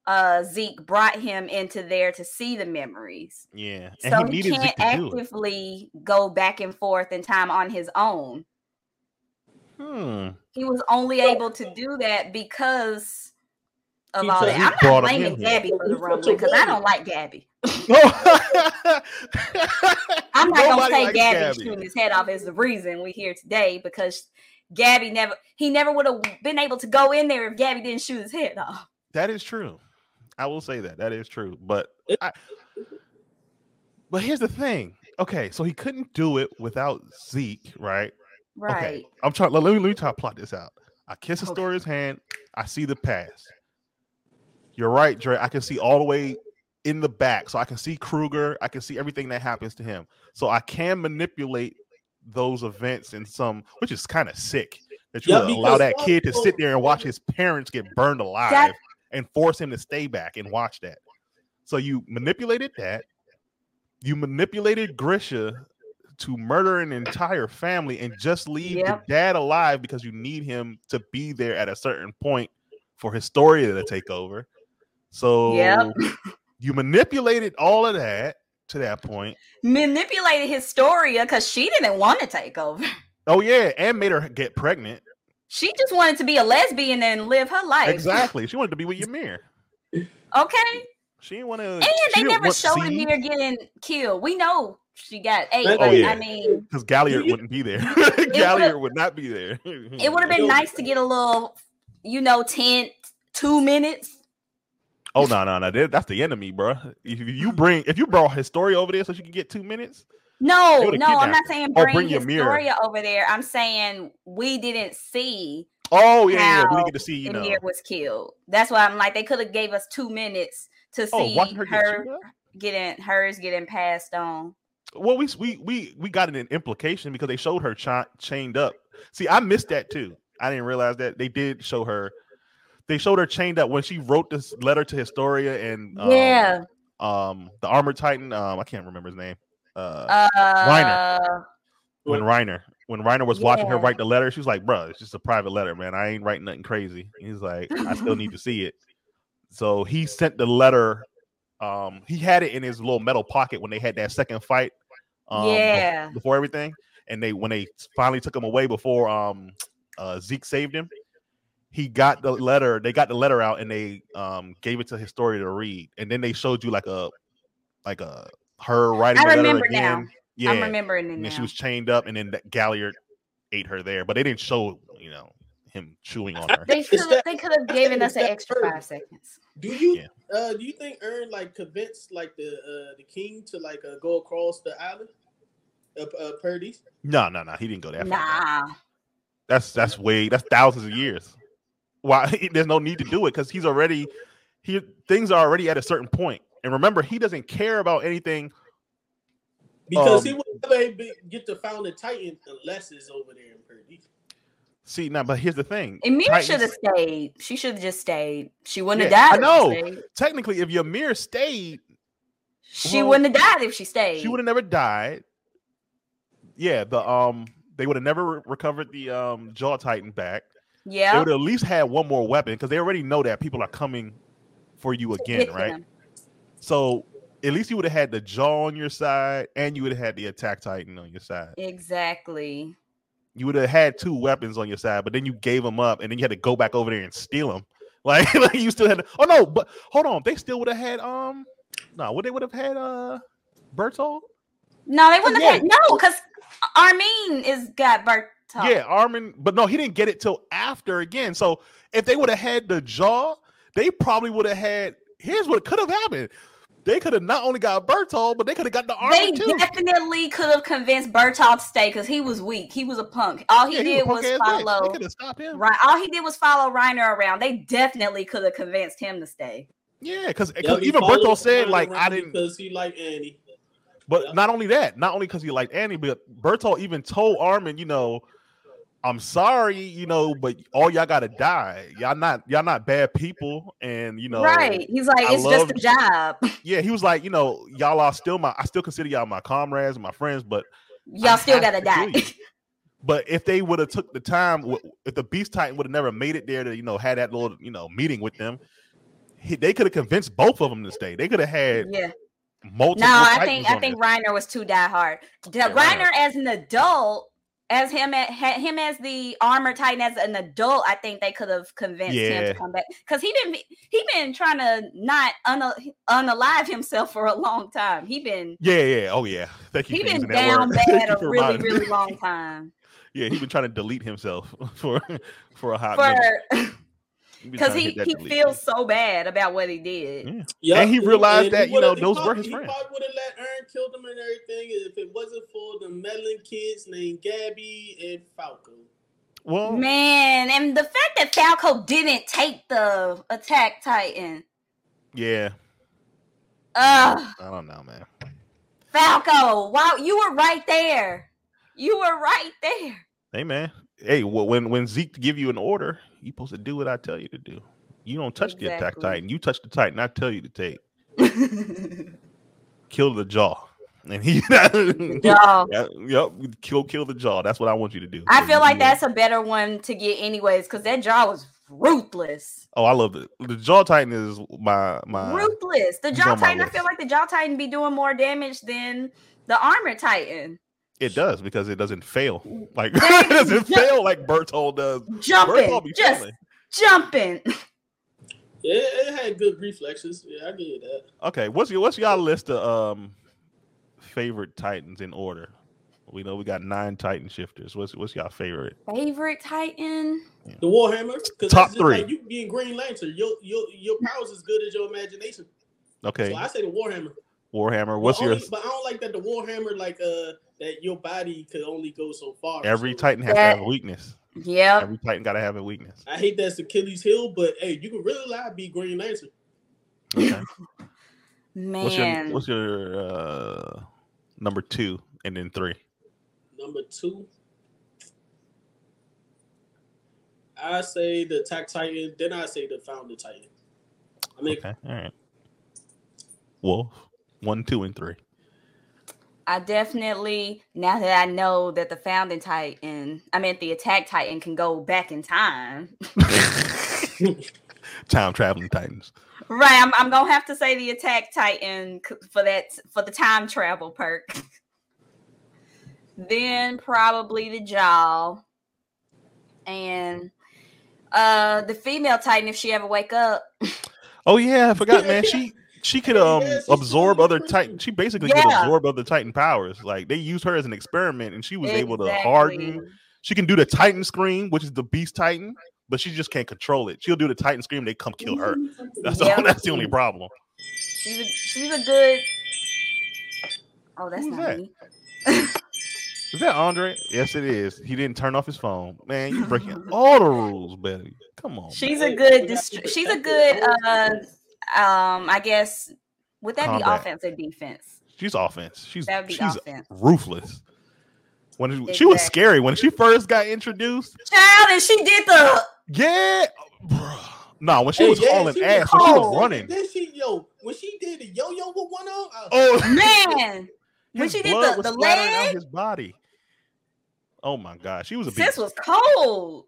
uh Zeke brought him into there to see the memories. yeah, and So he he, can't to do it. actively go back and forth in time on his own. Hmm. He was only able to do that because of He all that. I'm not blaming in here. Gabi for the He rumbling because I don't like Gabi. I'm I'm not gonna say Gabi, shooting his head off is the reason we're here today because Gabi never he never would have been able to go in there if Gabi didn't shoot his head off. That is true. I will say that. That is true. But I, but here's the thing. Okay, so he couldn't do it without Zeke, right? Right. Okay. I'm trying let me let me try to plot this out. I kiss Okay. Historia's hand, I see the pass. You're right, Dre. I can see all the way in the back. So I can see Kruger. I can see everything that happens to him. So I can manipulate those events in some, which is kind of sick that you Yeah, would allow that kid to sit there and watch his parents get burned alive That- and force him to stay back and watch that. So you manipulated that. You manipulated Grisha to murder an entire family and just leave Yep. the dad alive because you need him to be there at a certain point for Historia to take over. So Yep. you manipulated all of that to that point. Manipulated Historia because she didn't want to take over. Oh yeah, and made her get pregnant. She just wanted to be a lesbian and live her life. Exactly. She wanted to be with Ymir. Okay. She didn't want to. And they never showed Ymir getting killed. We know she got eight, Oh, but yeah. I mean, because Galliard wouldn't be there. Galliard would've- not be there. it would have been nice to get a little, you know, 10, two minutes. Oh no, no, no! That's the enemy, bro. If you bring, if you brought Historia over there so she can get two minutes, No, no, I'm not saying Oh, bring, bring Ymir. Historia over there. I'm saying we didn't see oh yeah, yeah, we didn't get to see. You know, was killed. That's why I'm like, they could have gave us two minutes to oh, see watching her get her getting hers getting passed on. Well, we we we we got an implication because they showed her cha- chained up. See, I missed that too. I didn't realize that they did show her. They showed her chained up when she wrote this letter to Historia and um, yeah. um the armored titan. Um, I can't remember his name. Uh, Uh, when Reiner when Reiner was watching her write the letter, she was like, "Bro, it's just a private letter, man. I ain't writing nothing crazy." He's like, "I still need to see it." So he sent the letter. Um, he had it in his little metal pocket when they had that second fight. Um, Yeah. before everything, and they when they finally took him away before um uh, Zeke saved him, he got the letter. They got the letter out and they um gave it to Historia to read, and then they showed you like a like a her writing. I the letter remember now. Yeah, I'm remembering it and now. then she was chained up, and then that Galliard ate her there, but they didn't show you know him chewing on her. they could have they could have given us an extra her? five seconds. Do you Yeah. uh do you think Eren like convinced like the uh the king to like uh, go across the island? Uh, uh Paradis? No, no, no, he didn't go that far. Nah. That's that's way that's thousands of years. Why? There's no need to do it because he's already he things are already at a certain point. And remember, he doesn't care about anything. Because Um, he would never be, get to found the Titan unless it's over there in Paradis. See now, but here's the thing. Ymir should have stayed. She should have just stayed. She wouldn't Yeah, have died. I know. If she. Technically, if Ymir stayed, she Well, wouldn't have died if she stayed. she would have never died. Yeah, the um they would have never re- recovered the um jaw titan back. They Yeah. would at least had one more weapon because they already know that people are coming for you again, right? them. So at least you would have had the jaw on your side and you would have had the attack titan on your side. Exactly. You would have had two weapons on your side, but then you gave them up and then you had to go back over there and steal them. Like, like you still had to, oh no, but hold on, they still would have had um no, what they would have had uh Bertholdt? No, they wouldn't Yeah. have had no, because Armin is got Bertholdt. Yeah, Armin, but no, he didn't get it till after again. So if they would have had the jaw, they probably would have had. Here's what could have happened: they could have not only got Bertholdt, but they could have got the They Armin too. definitely could have convinced Bertholdt to stay because he was weak. He was a punk. All he Yeah, did a was punk-ass. They follow. could have stopped him. Right. All he did was follow Reiner around. They definitely could have convinced him to stay. Yeah, because Yeah, even followed Berto said Ern like I didn't. because he liked Annie. But Yeah. not only that, not only because he liked Annie, but Berto even told Armin, you know, I'm sorry, you know, but all y'all gotta die. Y'all not y'all not bad people, and you know, right. He's like, I it's just a job. yeah, he was like, you know, y'all are still my, I still consider y'all my comrades and my friends, but Y'all still gotta to die. But if they would have took the time, if the Beast Titan would have never made it there to, you know, had that little, you know, meeting with them, he, they could have convinced both of them to stay. They could have had yeah. multiple. No, I think I think there. Reiner was too diehard. Yeah, Reiner Reiner. as an adult, as him at him as the armor titan as an adult, I think they could have convinced him to come back because he been he been trying to not un- unalive himself for a long time. He been Yeah, yeah, oh yeah. Thank you. he been down. Bad a really really long time Yeah, he's been trying to delete himself for for a hot minute. for been because he he feels so bad about what he did. Yeah. Yeah, And he realized and that, he you know, would've- those were probably- his he friends. probably would have let Eren kill them and everything if it wasn't for the meddling kids named Gabi and Falco. Well, Man, and the fact that Falco didn't take the attack titan. yeah. Ugh. I don't know, man. Falco, wow, you were right there. You were right there. Hey, man. Hey, well, when when Zeke give you an order, you supposed to do what I tell you to do. You don't touch the attack titan. You touch the titan. I tell you to take. Kill the jaw. And he, Y'all, Yeah, yep, kill kill the jaw. That's what I want you to do. I So feel like that's a better one to get, anyways, because that jaw was ruthless. Oh, I love it. The jaw titan is my my. ruthless. The jaw titan, I feel like the jaw titan be doing more damage than the armor titan. It does because it doesn't fail. Like There it doesn't you- fail like Bertholdt does. Jumping, Bertholdt just failing. jumping. Yeah, it had good reflexes. Yeah, I give you that. Okay, what's your what's y'all list of um favorite titans in order? We know we got nine titan shifters. What's what's y'all favorite? Favorite titan? The Warhammer, because Top three. Like you being Green Lantern, your your your powers as good as your imagination. Okay, So I say the Warhammer. Warhammer. What's but your only, But I don't like that the Warhammer, like uh, that your body could only go so far. every So titan has to have a weakness. Yeah. Every titan gotta have a weakness. I hate that's Achilles' heel, but hey, you can really lie be Green Lantern. Okay. What's your Man. what's your uh number two and then three? Number two, I say the Attack Titan. Then I say the Founder Titan. I mean, Okay, all right. Wolf, one, two, and three. I definitely now that I know that the founding titan, I meant the attack titan can go back in time. Time traveling titans. Right, I'm, I'm gonna have to say the attack titan for that for the time travel perk. then probably the jaw, and uh the female titan if she ever wake up. Oh yeah, I forgot, man. She she could um she's absorb other titan. She basically could absorb other titan powers. Like they used her as an experiment, and she was able to harden. She can do the Titan scream, which is the Beast Titan, but she just can't control it. She'll do the Titan scream. They come kill her. That's Yep. all. That's the only problem. She's a, she's a good. Oh, that's Who's not that? me. Is that Andre? Yes, it is. He didn't turn off his phone. Man, you're breaking all the rules, Betty. Come on. She's man. a good. Dist- she's a good. Uh, um, I guess would that be offense or defense? She's offense. She's That would be she's offense. ruthless. When it- she was scary when she first got introduced. Child, and she did the. Yeah, bruh. no, when she Hey, was yeah, hauling she was ass, when she was running. Then she yo when she did the yo yo with one arm. Oh Man, when she did the- was the splattering out leg? his body. Oh my god, she was a sis beast. was cold.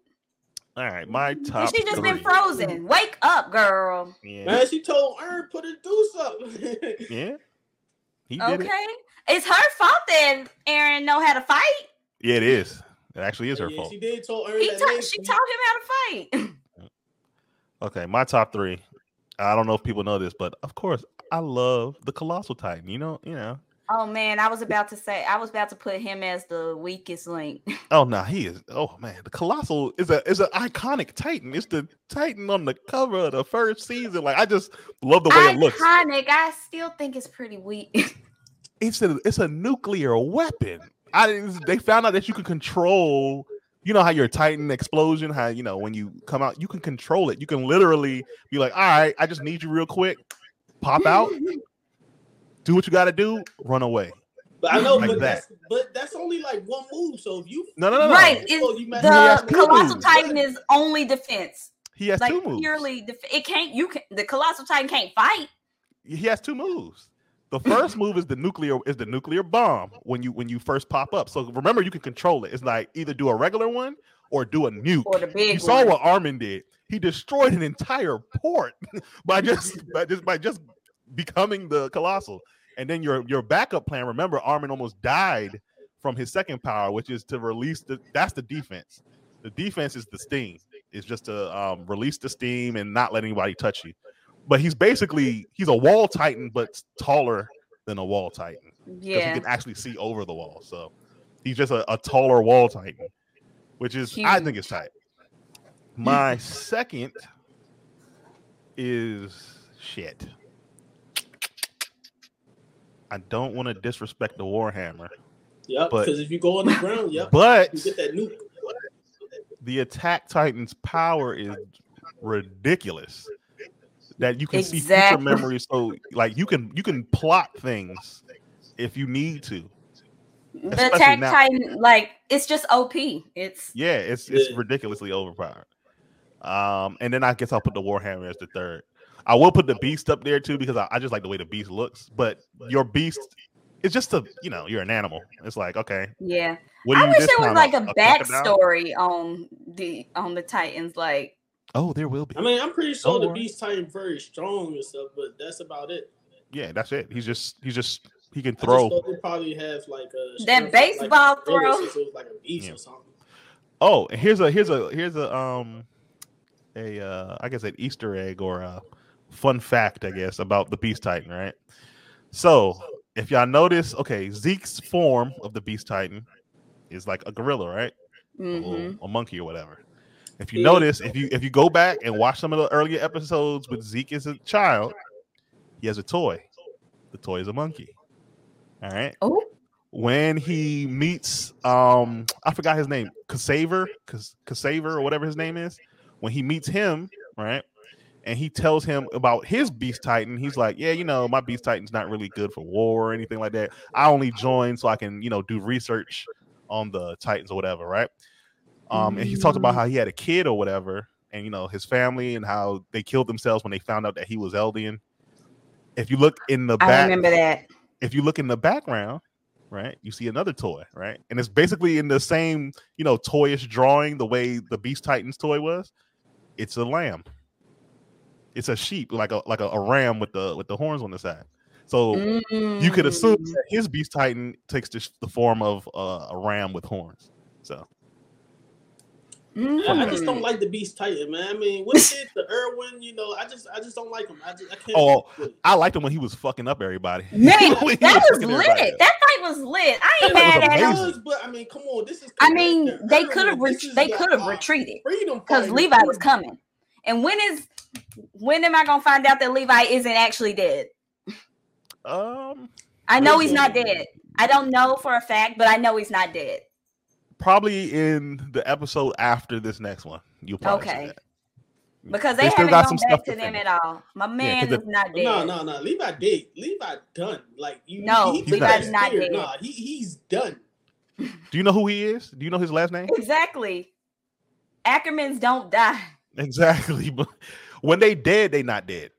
All right, my mm-hmm. top. And she just been frozen. Wake up, girl. Yeah, Man, she told Eren put her do something. yeah, he did Okay, it. it's her fault that Eren know how to fight. Yeah, it is. It actually is her yeah, fault. She did told Eren He that taught. She taught him how to fight. Okay, my top three. I don't know if people know this, but of course, I love the Colossal Titan. You know, you know. Oh man, I was about to say. I was about to put him as the weakest link. Oh no, he is. Oh man, the Colossal is a is an iconic Titan. It's the Titan on the cover of the first season. Like I just love the way it looks. Iconic. I still think it's pretty weak. It's a it's a nuclear weapon. I they found out that you can control you know how your Titan explosion, how you know when you come out, you can control it. You can literally be like, all right, I just need you real quick, pop out, do what you got to do, run away. But I know, Like but that. that's but that's only like one move. So if you No, no, no, no. Right. Oh, It's you mess- the colossal titan is only defense. He has like two moves. purely def- it can't you can the colossal titan can't fight. he has two moves. The first move is the nuclear is the nuclear bomb when you when you first pop up. So remember you can control it. It's like either do a regular one or do a nuke. Or the big you saw one. what Armin did. He destroyed an entire port by just by just by just becoming the colossal. And then your your backup plan. Remember, Armin almost died from his second power, which is to release the. That's the defense. The defense is the steam. It's just to um, release the steam and not let anybody touch you. But he's basically he's a wall titan, but taller than a wall titan Yeah. he can actually see over the wall. So he's just a, a taller wall titan, which is I think it's tight. My second is shit. I don't want to disrespect the Warhammer, Yep. Because if you go on the ground, yep, but you get that nuke. the attack titan's power is ridiculous. That you can see future memories, so like you can you can plot things if you need to. The attack now. titan, like it's just OP. It's Yeah, it's it's Yeah. ridiculously overpowered. Um, and then I guess I'll put the Warhammer as the third. I will put the Beast up there too because I, I just like the way the Beast looks. But your Beast, it's just a you know you're an animal. It's like okay, yeah. what do I you wish this there was like a, crocodile? backstory on the on the Titans. Like Oh, there will be. I mean, I'm pretty sure Don't the worry. Beast Titan very strong and stuff, but that's about it. Yeah, that's it. He's just he's just he can I just throw. they probably have like a That strength baseball like throw. since It was like a beast Yeah. or something. Oh, and here's a here's a here's a um a uh I guess an Easter egg or a fun fact, I guess, about the Beast Titan, right? So if y'all notice, okay, Zeke's form of the Beast Titan is like a gorilla, right? A, mhm. little- a monkey or whatever. If you notice, if you if you go back and watch some of the earlier episodes with Zeke as a child, he has a toy. The toy is a monkey. All right oh, when he meets um I forgot his name, Ksaver, Kas- Ksaver or whatever his name is. When he meets him, right? And he tells him about his beast titan. He's like, "Yeah, you know, my beast titan's not really good for war or anything like that. I only joined so I can, you know, do research on the titans or whatever, right?" Um and he talked about how he had a kid or whatever and you know, his family and how they killed themselves when they found out that he was Eldian. If you look in the I back remember that. if you look in the background, right, you see another toy, right? And it's basically in the same, you know, toyish drawing, the way the Beast Titans toy was. It's a lamb. It's a sheep, like a like a, a ram with the with the horns on the side. So you could assume Mm. that his Beast Titan takes the, the form of uh, a ram with horns. So Yeah, I just don't Mm. like the Beast Titan, man. I mean, what he did to Erwin, you know, I just I just don't like him. I just I can't. Oh, fuck with it. I liked him when he was fucking up everybody. Man, that was fucking everybody lit. That fight was lit. I ain't mad at him. but I mean, come on, this is. I mean, they could have re- they could have uh, retreated because. Levi was coming. And when is when am I gonna find out that Levi isn't actually dead? Um, I know he's not dead. I don't know for a fact, but I know he's not dead. probably in the episode after this next one. You'll probably Okay. see that. Because They they, still haven't got gone some back stuff to to them finish. at all. My man 'cause is not dead. No, no, no. Levi dead. Levi done. Like you. No, he, Levi's not dead. Nah, he he's done. Do you know who he is? Do you know his last name? Exactly. Ackermans don't die. Exactly. But when they dead, they not dead.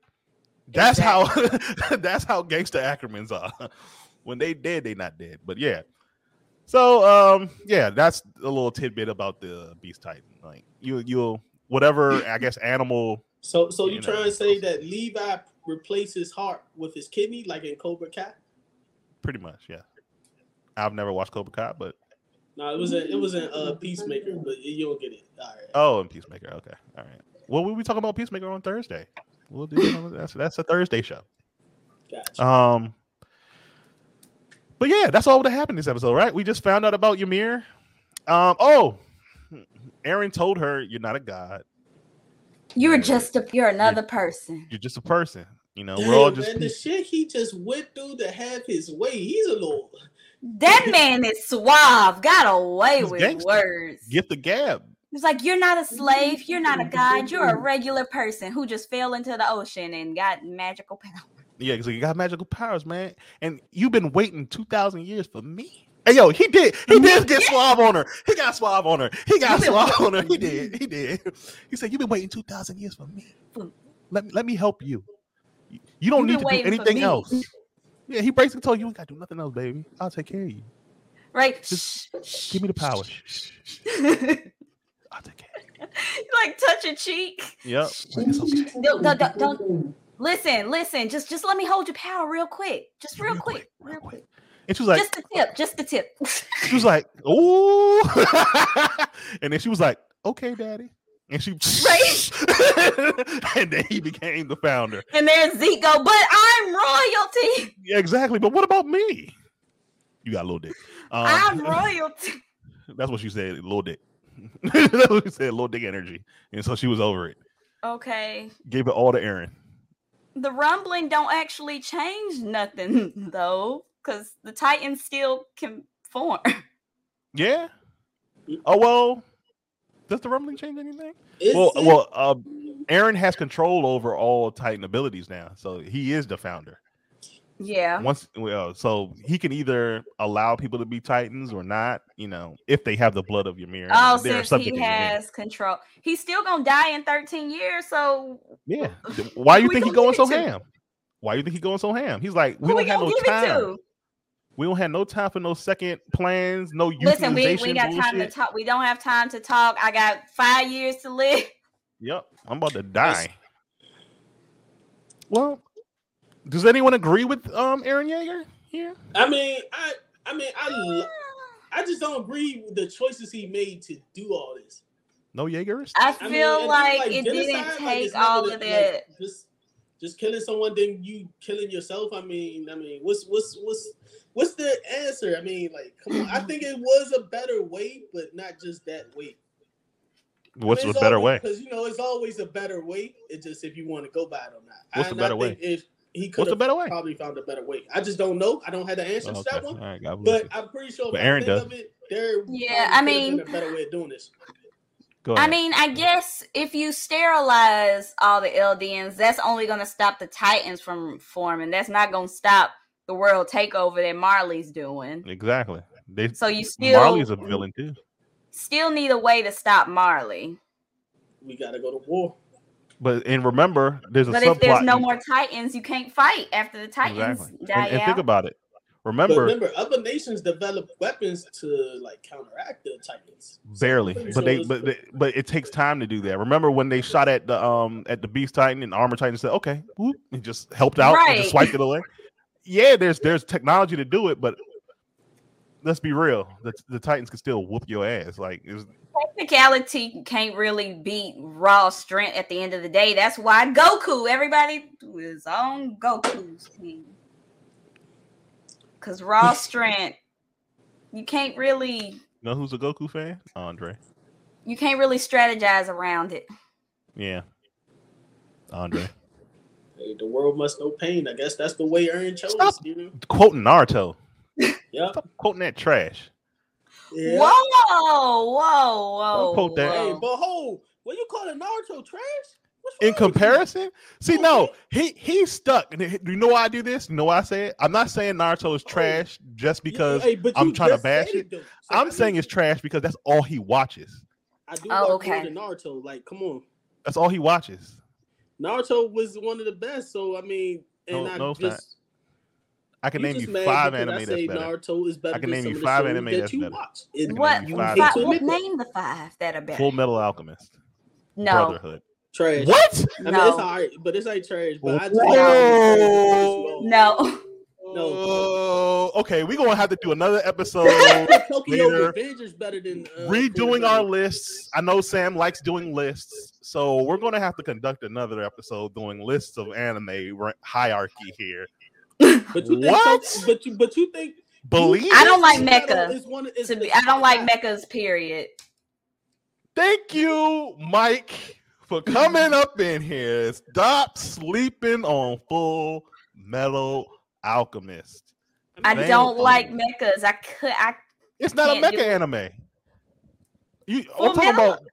That's how that's how gangster Ackermans are. When they dead, they not dead. But yeah. So um yeah, that's a little tidbit about the Beast Titan. Like you you'll whatever I guess animal So so you, You trying to say that Levi replaced his heart with his kidney, like in Cobra Kai? pretty much, yeah. I've never watched Cobra Kai, but No, it was a, it was in uh, Peacemaker, but you don't get it. All right. oh and Peacemaker. Okay. All right. Well, we'll be talking about Peacemaker on Thursday. We'll do that's that's a Thursday show. Gotcha. Um, but yeah, that's all that happened this episode, right? We just found out about Ymir. Um, oh, Eren told her, "You're not a god. You're just a you're another person. You're just a person. You know, we're all just man, the shit he just went through to have his way. He's a little. That man is suave. Got away He's with gangster. words. Get the gab. He's like, You're not a slave. You're not a mm-hmm. god. You're a mm-hmm. regular person who just fell into the ocean and got magical powers. Yeah, because he got magical powers, man. And you've been waiting two thousand years for me. Hey, yo, he did. He did get suave on her. He got suave on her. He got You suave on her. He did. He did. He said, "You've been waiting two thousand years for me. Let me let me help you. You don't You need to do anything else." Yeah, he basically told you, "You ain't got to do nothing else, baby. I'll take care of you. Right? Just Give me the power. Shh, shh, shh. I'll take care." of like touch a cheek. you. Yep. Like, it's okay. Don't, don't, don't, don't- listen, listen. Just just let me hold your power real quick. Just real, quick. real Real quick. quick. And she was like, just the tip. Just the tip. She was like, "Ooh," and then she was like, "Okay, daddy," and she, and then he became the founder. and there's Zeke go, but I'm royalty. Yeah, exactly. But what about me? You got a little dick. Um, I'm royalty. That's what she said. Little dick. that's what she said. Little dick energy, and so she was over it. Okay. Gave it all to Eren. The rumbling don't actually change nothing though, because the Titans still can form. Yeah. Oh well. Does the rumbling change anything? Is well, it- well, uh, Eren has control over all Titan abilities now, so he is the founder. Yeah. once well so he can either allow people to be titans or not you know if they have the blood of Ymir. Oh, They're since subject he to has control, he's still gonna die in 13 years. So yeah Th- why you think we he gonna going give so to? ham why do you think he going so ham he's like we who don't have no time to? We don't have no time for no second plans no Listen, we, we euthanization got time to talk. We don't have time to talk. I got five years to live. yep i'm about to die well does anyone agree with um Eren Yeager here I mean, I, I mean, I, I just don't agree with the choices he made to do all this. no Yeagerists? I I feel mean, and then, like, it genocide, didn't take it's never all the- of like, that. just, just killing someone, then you killing yourself. I mean, I mean, what's, what's, what's, what's the answer? I mean, like, come on. I think it was a better way, but not just that way. what's a better way Because you know, it's always a better way. It's just if you want to go by it or not. What's the better way If he could what's the have better way probably found a better way. I just don't know. I don't have the answer Oh, to that one. All right, But you. I'm pretty sure. But Eren I does. Of it, there Yeah, I mean- a better way of doing this. Go I mean, I guess if you sterilize all the Eldians, that's only going to stop the Titans from forming. That's not going to stop the world takeover that Marley's doing. exactly they So you still Marley's a villain too. still need a way to stop Marley. We gotta go to war. But and remember, there's a But subplot. if there's no more Titans, you can't fight after the Titans exactly. die And, and out. think about it. But Remember, remember, other nations develop weapons to like counteract the Titans. barely, So but they but they, but it takes time to do that. Remember when they shot at the um at the Beast Titan and Armor Titan said, "Okay," whoop, and just helped out and just swiped it away. Yeah, there's there's technology to do it, but let's be real, the, the Titans can still whoop your ass. Like, it's, Technicality can't really beat raw strength at the end of the day. That's why Goku, everybody is on Goku's team. Cause raw strength, you can't really you know who's a Goku fan? Andre. you can't really strategize around it. Yeah, Andre. Hey, the world must know pain. I guess that's the way Eren chose. Stop. You know? Quoting Naruto. Yep. Stop quoting that trash. Yeah. Whoa, whoa, whoa. Don't quote that. Hey, but hold, what you calling Naruto trash? What's in wrong with you? comparison see no he he's stuck and he- you know why i do this you know why i say it i'm not saying naruto is oh. trash just Yeah, because hey, but I'm trying to bash said it. So, I i'm mean, saying it's trash because that's all he watches I do Oh, okay. Naruto. Like, come on, that's all he watches Naruto was one of the best. So I mean, and No, I no, it's not. just i can you name you five anime that's say better Naruto is better I can name you five anime that that's you better. watch. What, name you you five hate fi- to what name the five that are better? full metal alchemist no, brotherhood trash. what I mean, no, it's alright, but it's like trash. But I just Whoa. no. No. Oh, okay we're gonna have to do another episode Tokyo later. Revenge is better than uh, redoing our lists. I know Sam likes doing lists, so we're going to have to conduct another episode doing lists of anime hierarchy here. But you think What? So, but you but you think Believe I don't like Full Mecha. Metal is one is- To be, I don't like top mechas. Period. Thank you, Mike, for coming up in here. Stop sleeping on Full Metal Alchemist. I Damn. don't like mechas. I could. I It's not a mecha anime. You, Full I'm talking Metal? about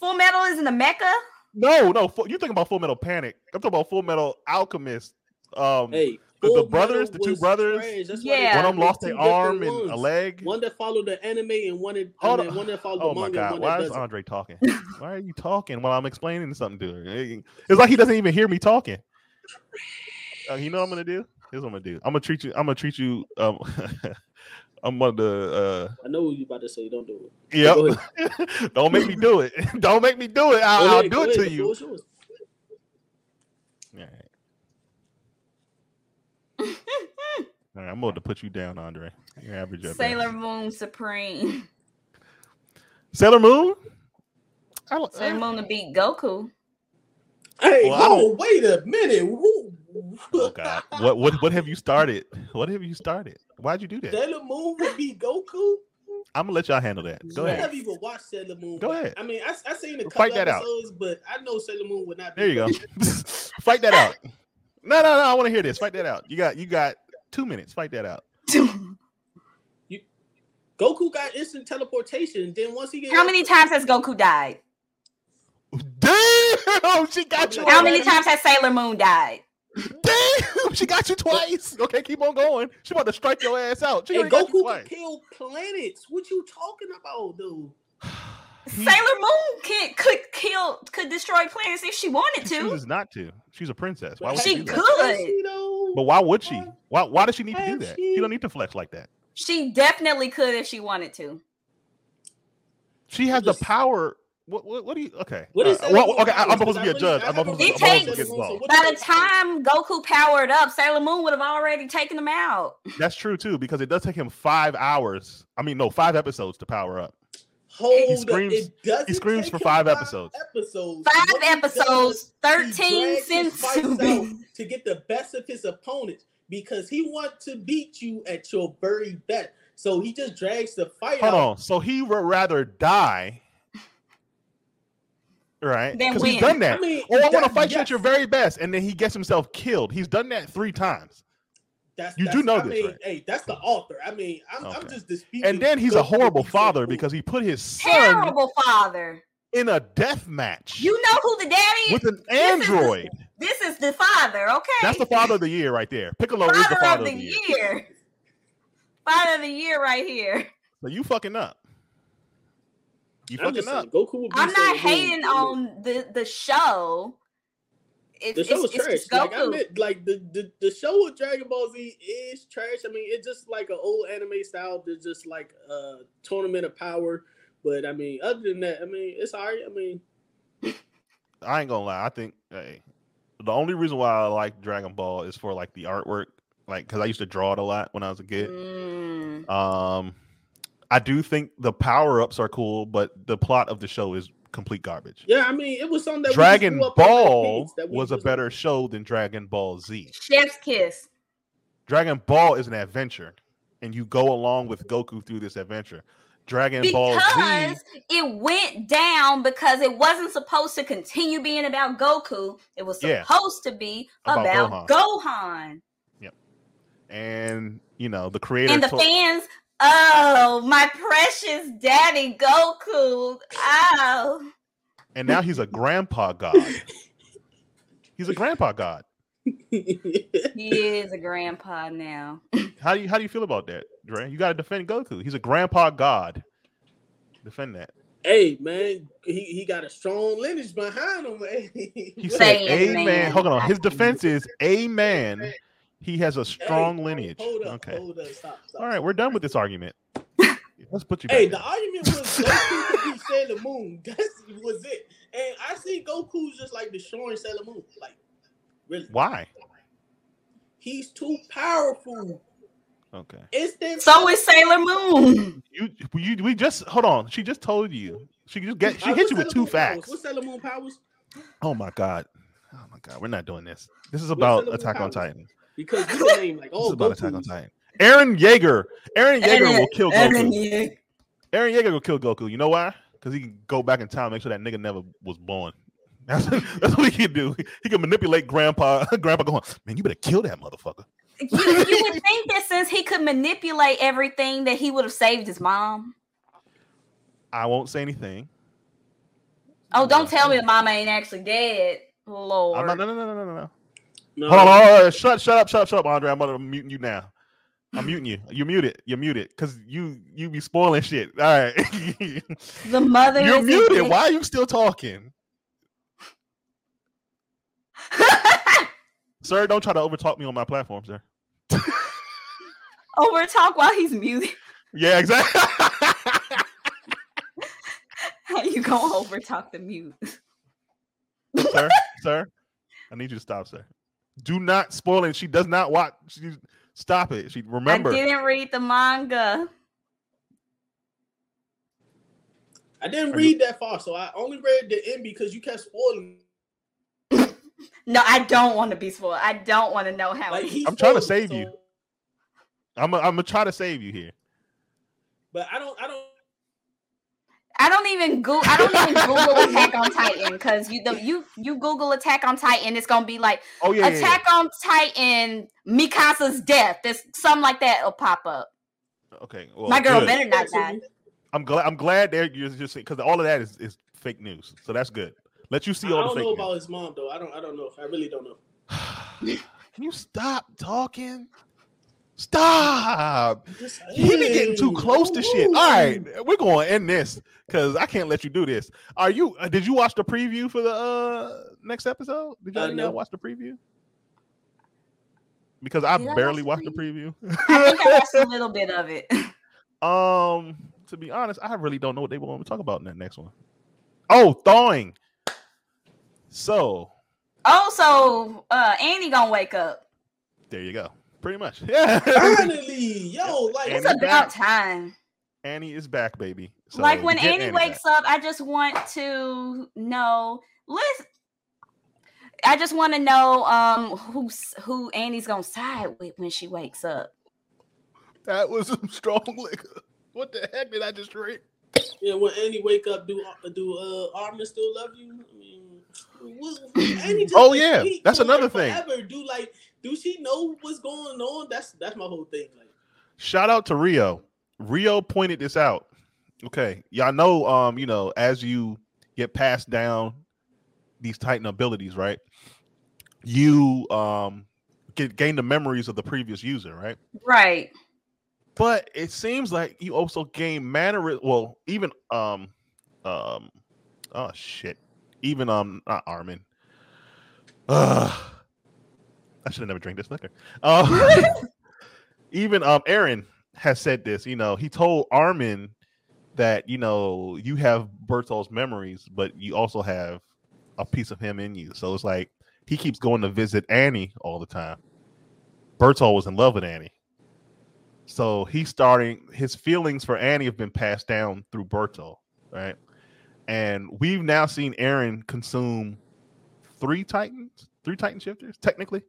Full Metal isn't a mecha. no, no. Fu- You thinking about Full Metal Panic? I'm talking about Full Metal Alchemist. Um, Hey, the Full brothers, the two brothers, trash. That's why they Yeah. one of them lost two their different arm and a leg. One that followed the anime and one that Hold and on. one that followed Oh the my god, why one that is doesn't. Andre talking? why are you talking while I'm explaining something to her? It's like he doesn't even hear me talking. Uh, you know what I'm gonna do? Here's what I'm gonna do. I'm gonna treat you. I'm gonna treat you. Um, I'm gonna. Uh, I know what you about to say. Don't do it. Go yep. Don't make me do it. Don't make me do it. I'll, Go I'll do it to ahead. The you. floor is yours. All right. All right, I'm going to put you down, Andre. Your average. Sailor best. Moon Supreme. Sailor Moon. I, don't- Sailor uh, Moon to beat Goku. Hey, Well, I wait a minute. Woo. oh God! What what what have you started? What have you started? Why'd you do that? Sailor Moon would be Goku. I'm gonna let y'all handle that. Go I ahead. never even watched Sailor Moon. Go ahead. I mean, I, I seen a couple Fight that out. episodes, but I know Sailor Moon would not. Be There you go. Fight that out. No, no, no. I want to hear this. Fight that out. You got you got two minutes. Fight that out. Goku got instant teleportation. Then once he get How many times has Goku died? Damn, she got you. How many already. times has Sailor Moon died? Damn, she got you twice. Okay, keep on going. She about to strike your ass out. She And already got you Goku can kill planets. What you talking about, dude? Hmm. Sailor Moon can could kill could destroy planets if she wanted to. She to. chooses not to. She's a princess. Why would She she could. But why would she? Why why does she need to do that? she- She don't need to flex like that. She definitely could if she wanted to. She has the power. What, what, what do you? Okay. What is Uh, well, okay. I- I'm supposed to be a judge. I'm supposed to, It I'm supposed to takes- get Sailor Moon, so involved. what By the time Goku powered up, Sailor Moon would have already taken him out. That's true too, because it does take him five hours. I mean, no, five episodes to power up. Hold he screams- up. It he screams for him five episodes. Episodes. Five What episodes, does, 13 drags his fights out Senzu. to get the best of his opponents because he wants to beat you at your very best. So he just drags the fight Hold out. on. So he would rather die, right? Because he's done that. I mean, Oh, I want to that- fight you at your very best, and then he gets himself killed. He's done that three times, That's, you do know I this, mean, right? Hey, that's the author. I mean, I'm, I'm just disputing. and then he's a horrible father Moon. because he put his son Terrible father. in a death match You know who the daddy is? with an This is android. This is the father, okay? That's the father of the year right there. Piccolo is the father father of the year. Father of the year right here. So you fucking up. You I'm fucking up. Goku would be I'm Sailor not Moon. hating on the the show. It's, The show it's, is trash. it's just Like I Goku. meant, like the, the the show with Dragon Ball Z is trash. I mean, it's just like an old anime style. There's just like a tournament of power. But I mean, other than that, I mean, it's alright. I mean, I ain't gonna lie. I think hey, the only reason why I like Dragon Ball is for like the artwork, like because I used to draw it a lot when I was a kid. Mm. Um, I do think the power ups are cool, but the plot of the show is complete garbage. yeah, I mean, it was something that Dragon grew up on as Ball was a better show than Dragon Ball Z. Chef's kiss. Dragon Ball is an adventure, and you go along with Goku through this adventure. Dragon Ball Z, Because it went down because it wasn't supposed to continue being about Goku. It was Yeah. supposed to be About about, Gohan. and you know the creator. And the to- fans, oh, my precious daddy Goku. Oh. and now he's a grandpa god. he's a grandpa god. He is a grandpa now. How do you how do you feel about that, Dre? You got to defend Goku. He's a grandpa god. Defend that. hey man, he, he got a strong lineage behind him. Man. He said, it, "Amen." man. Hold on. His defense is, "Amen." He has a Hey, strong lineage. Hold up, okay. hold up, stop, stop. All right, we're done with this argument. Let's put you back. Hey, down. the argument was Goku could be Sailor Moon. That was it. And I see Goku's just like destroying Sailor Moon. Like, really, Why? he's too powerful. Okay. Instant. So is Sailor Moon. You, you, we just hold on. She just told you. She just get. She Uh, hit you with Sailor two Moon powers? facts. What's Sailor Moon powers? Oh my god. Oh my god. We're not doing this. This is about Sailor Moon Attack on? Titan. Because you can name like oh. This is about Attack on Titan. Eren Yeager. Eren Yeager will kill Eren Goku. Yeager. Aaron Yeager will kill Goku. You know why? Because he can go back in time, and make sure that nigga never was born. That's, that's what he can do. He can manipulate grandpa. Grandpa going, man, you better kill that motherfucker. You, you would think that since he could manipulate everything, that he would have saved his mom. I won't say anything. Oh, don't tell me the mama ain't actually dead. Lord. I'm not, no, no, no, no, no, no. No, Hold on, hold on, hold on. Shut, shut up, shut up, shut up, Andre. I'm gonna mute you now. I'm muting you. You're muted. You're muted because you you be spoiling shit. All right. The mother You're is muted. dead. Why are you still talking, sir? Don't try to overtalk me on my platform, sir. Over talk while he's muted. Yeah, exactly. How you gonna over talk the mute? sir, sir, I need you to stop, sir. Do not spoil it. She does not watch. She stop it. She remember. I didn't read the manga. I didn't Are you- read that far, so I only read the end because you kept spoiling. No, I don't want to be spoiled. I don't want to know how. Like he I'm trying to spoiled, save you. So- I'm. I'm gonna try to save you here. But I don't. I don't. I don't even go. I don't even Google Attack on Titan because you the you you Google Attack on Titan, it's gonna be like Oh yeah, yeah, yeah. Attack on Titan, Mikasa's death. There's something like that will pop up. Okay. Well, My girl good. better not die. I'm glad. I'm glad they're you're just because all of that is, is fake news. So that's good. Let you see all the don't fake know news. about his mom though. I don't. I don't know. I really don't know. Can you stop talking? Stop. He be getting too close to shit. All right, we're going to end this because I can't let you do this. Are you? Uh, did you watch the preview for the uh next episode? Did y'all Uh, no. watch the preview? Because I Did I watch barely the watched the preview. I think I watched a little bit of it. um, to be honest, I really don't know what they want to talk about in that next one. Oh, thawing. So Oh, so uh Annie gonna wake up. there you go. Pretty much. Yeah. Finally, yo, like And It's about back. time. Annie is back, baby. So like when you get Annie back. wakes up, I just want to know. Listen, I just want to know um who's who Annie's gonna side with when she wakes up. That was some strong liquor. What the heck did I just drink? yeah, when Annie wake up, do do uh Armin still love you? I mean, what, Annie just Oh, yeah, that's for, like, another thing. Forever. Do like, do she know what's going on? That's that's my whole thing. Like, Shout out to Rio. Rio pointed this out. Okay, y'all know, um, you know, as you get passed down these Titan abilities, right? You um get gain the memories of the previous user, right? Right. But it seems like you also gain manner. Well, even um um oh shit, even um not Armin. Uh, I should have never drank this liquor. Uh, even um Eren has said this. You know, he told Armin that you know you have Bertholdt's memories, but you also have a piece of him in you. So it's like he keeps going to visit Annie all the time. Bertol was in love with Annie. So he's starting his feelings for Annie have been passed down through Bertholdt, right? And we've now seen Eren consume three Titans, three Titan shifters, technically.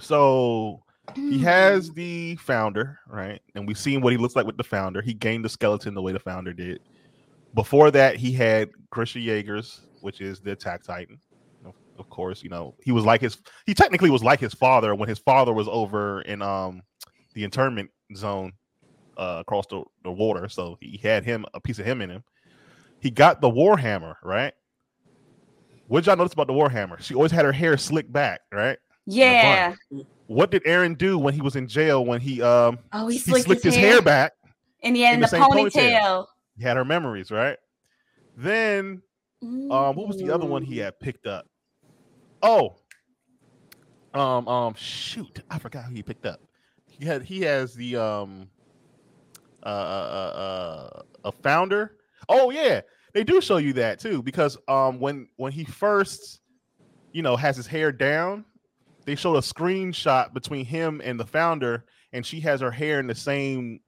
So he has the founder, right? And we've seen what he looks like with the founder. He gained the skeleton the way the founder did. Before that, he had Grisha Jaegers, which is the attack titan. Of, of course, you know, he was like his he technically was like his father when his father was over in um the internment zone uh across the, the water. So he had him a piece of him in him. He got the Warhammer, right? What did y'all notice about the Warhammer? She always had her hair slicked back, right? Yeah. What did Eren do when he was in jail when he um Oh, he he slicked, slicked his, his hair back? and he had in the the ponytail. ponytail. He had her memories, right? Then um what was the other one he had picked up? Oh. Um um shoot, I forgot who he picked up. He had he has the um uh uh uh, uh a founder. Oh yeah, they do show you that too because um when when he first you know has his hair down, they showed a screenshot between him and the founder and she has her hair in the same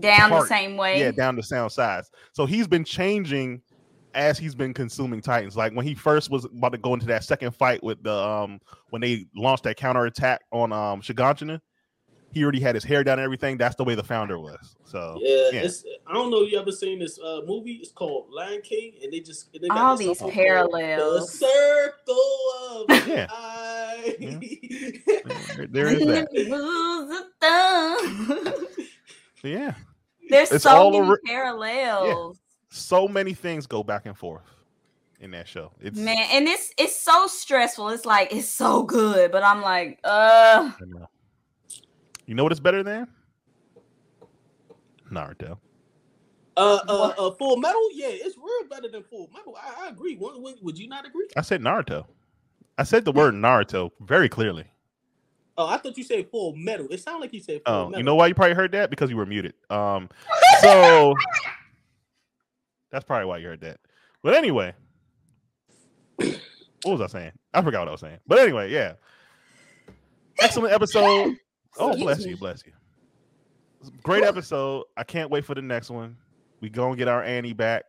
down the same way. yeah, down the sound size. So he's been changing as he's been consuming Titans. Like when he first was about to go into that second fight with the um when they launched that counter attack on um Shiganshina, he already had his hair down and everything. That's the way the founder was. So Yeah, yeah. it's I don't know if you ever seen this uh movie. It's called Lion King, and they just they got All this these parallels. The circle of the Yeah. there, there is that. Lose a thumb. So, yeah, There's It's so all many over- parallels. so many things go back and forth in that show. It's Man, and it's it's so stressful. It's like it's so good, but I'm like, uh I know. You know what it's better than? Naruto. Uh, uh, uh, Full Metal, yeah, it's real better than Full Metal. I, I agree. Would, would- would you not agree? I said Naruto. I said the word Naruto very clearly. Oh, I thought you said Full Metal. It sounded like you said Full Oh, Metal. you know why you probably heard that? Because you were muted. Um, so that's probably why you heard that. But anyway, what was I saying? I forgot what I was saying. But anyway, yeah, excellent episode. Oh, Excuse bless me. you, bless you. Great episode. I can't wait for the next one. We gonna get our Annie back.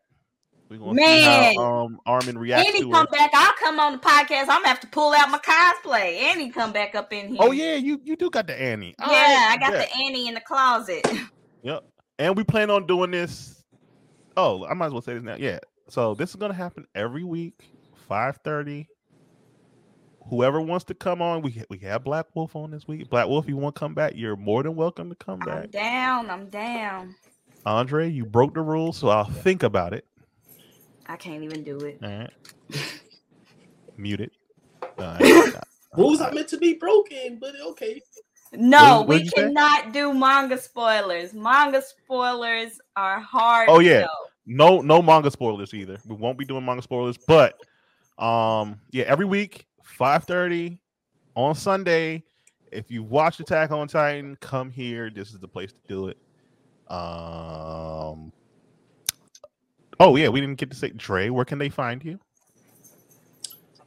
We gonna see how um Armin reacts Annie come back. I'll come on the podcast. I'm gonna have to pull out my cosplay. Annie come back up in here. Oh yeah, you you do got the Annie. Yeah, right, I got bet. the Annie in the closet. Yep. And we plan on doing this. Oh, I might as well say this now. Yeah. So this is gonna happen every week, 5:30. Whoever wants to come on, we we have Black Wolf on this week. Black Wolf, you want to come back? You're more than welcome to come back. I'm down. I'm down. Andre, you broke the rules, so I'll think about it. I can't even do it. All right. Mute it. All right. Rules are meant to be broken, but okay. No, What- what we did you say? cannot do manga spoilers. Manga spoilers are hard. Oh, yeah. know. no no manga spoilers either. We won't be doing manga spoilers, but um yeah, every week 5:30 on Sunday. If you watch Attack on Titan, come here. This is the place to do it. Um Oh yeah, we didn't get to say Dre, where can they find you?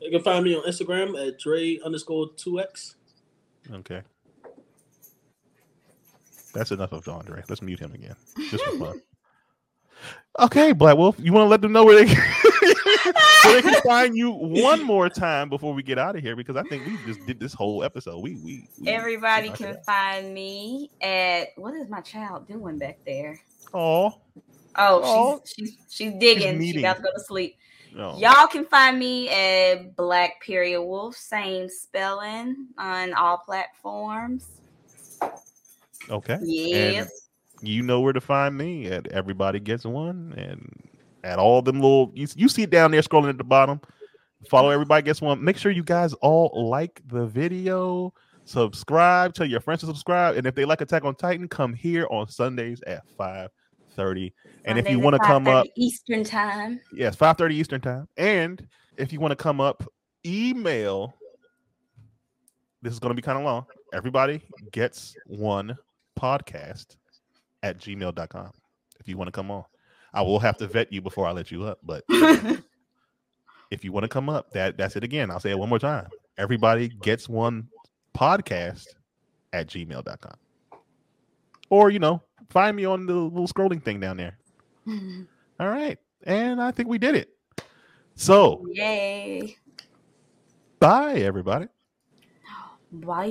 You can find me on Instagram at Dre underscore two X. Okay. That's enough of Andre. Let's mute him again. Just for fun. Okay, Black Wolf, you want to let them know where they, where they can find you one more time before we get out of here because I think we just did this whole episode. We we, we Everybody can find me at what is my child doing back there? Oh, Oh. she's she's she's digging. She's kneading. about to go to sleep. No. Y'all can find me at Black Period Wolf, same spelling on all platforms. Okay. Yes. You know where to find me at Everybody Gets One and at all them little you, you see it down there scrolling at the bottom. Follow Everybody Gets One. Make sure you guys all like the video, subscribe, tell your friends to subscribe, and if they like Attack on Titan, come here on Sundays at five thirty. And if you want to come up, Eastern time. yes, five thirty Eastern time. And if you want to come up, email. This is going to be kind of long. Everybody gets one podcast at gmail.com if you want to come on. I will have to vet you before I let you up, but if you want to come up, that that's it again. I'll say it one more time. Everybody gets one podcast at gmail.com. Or, you know, find me on the little scrolling thing down there. All right. And I think we did it. So, Yay. bye, everybody. Bye.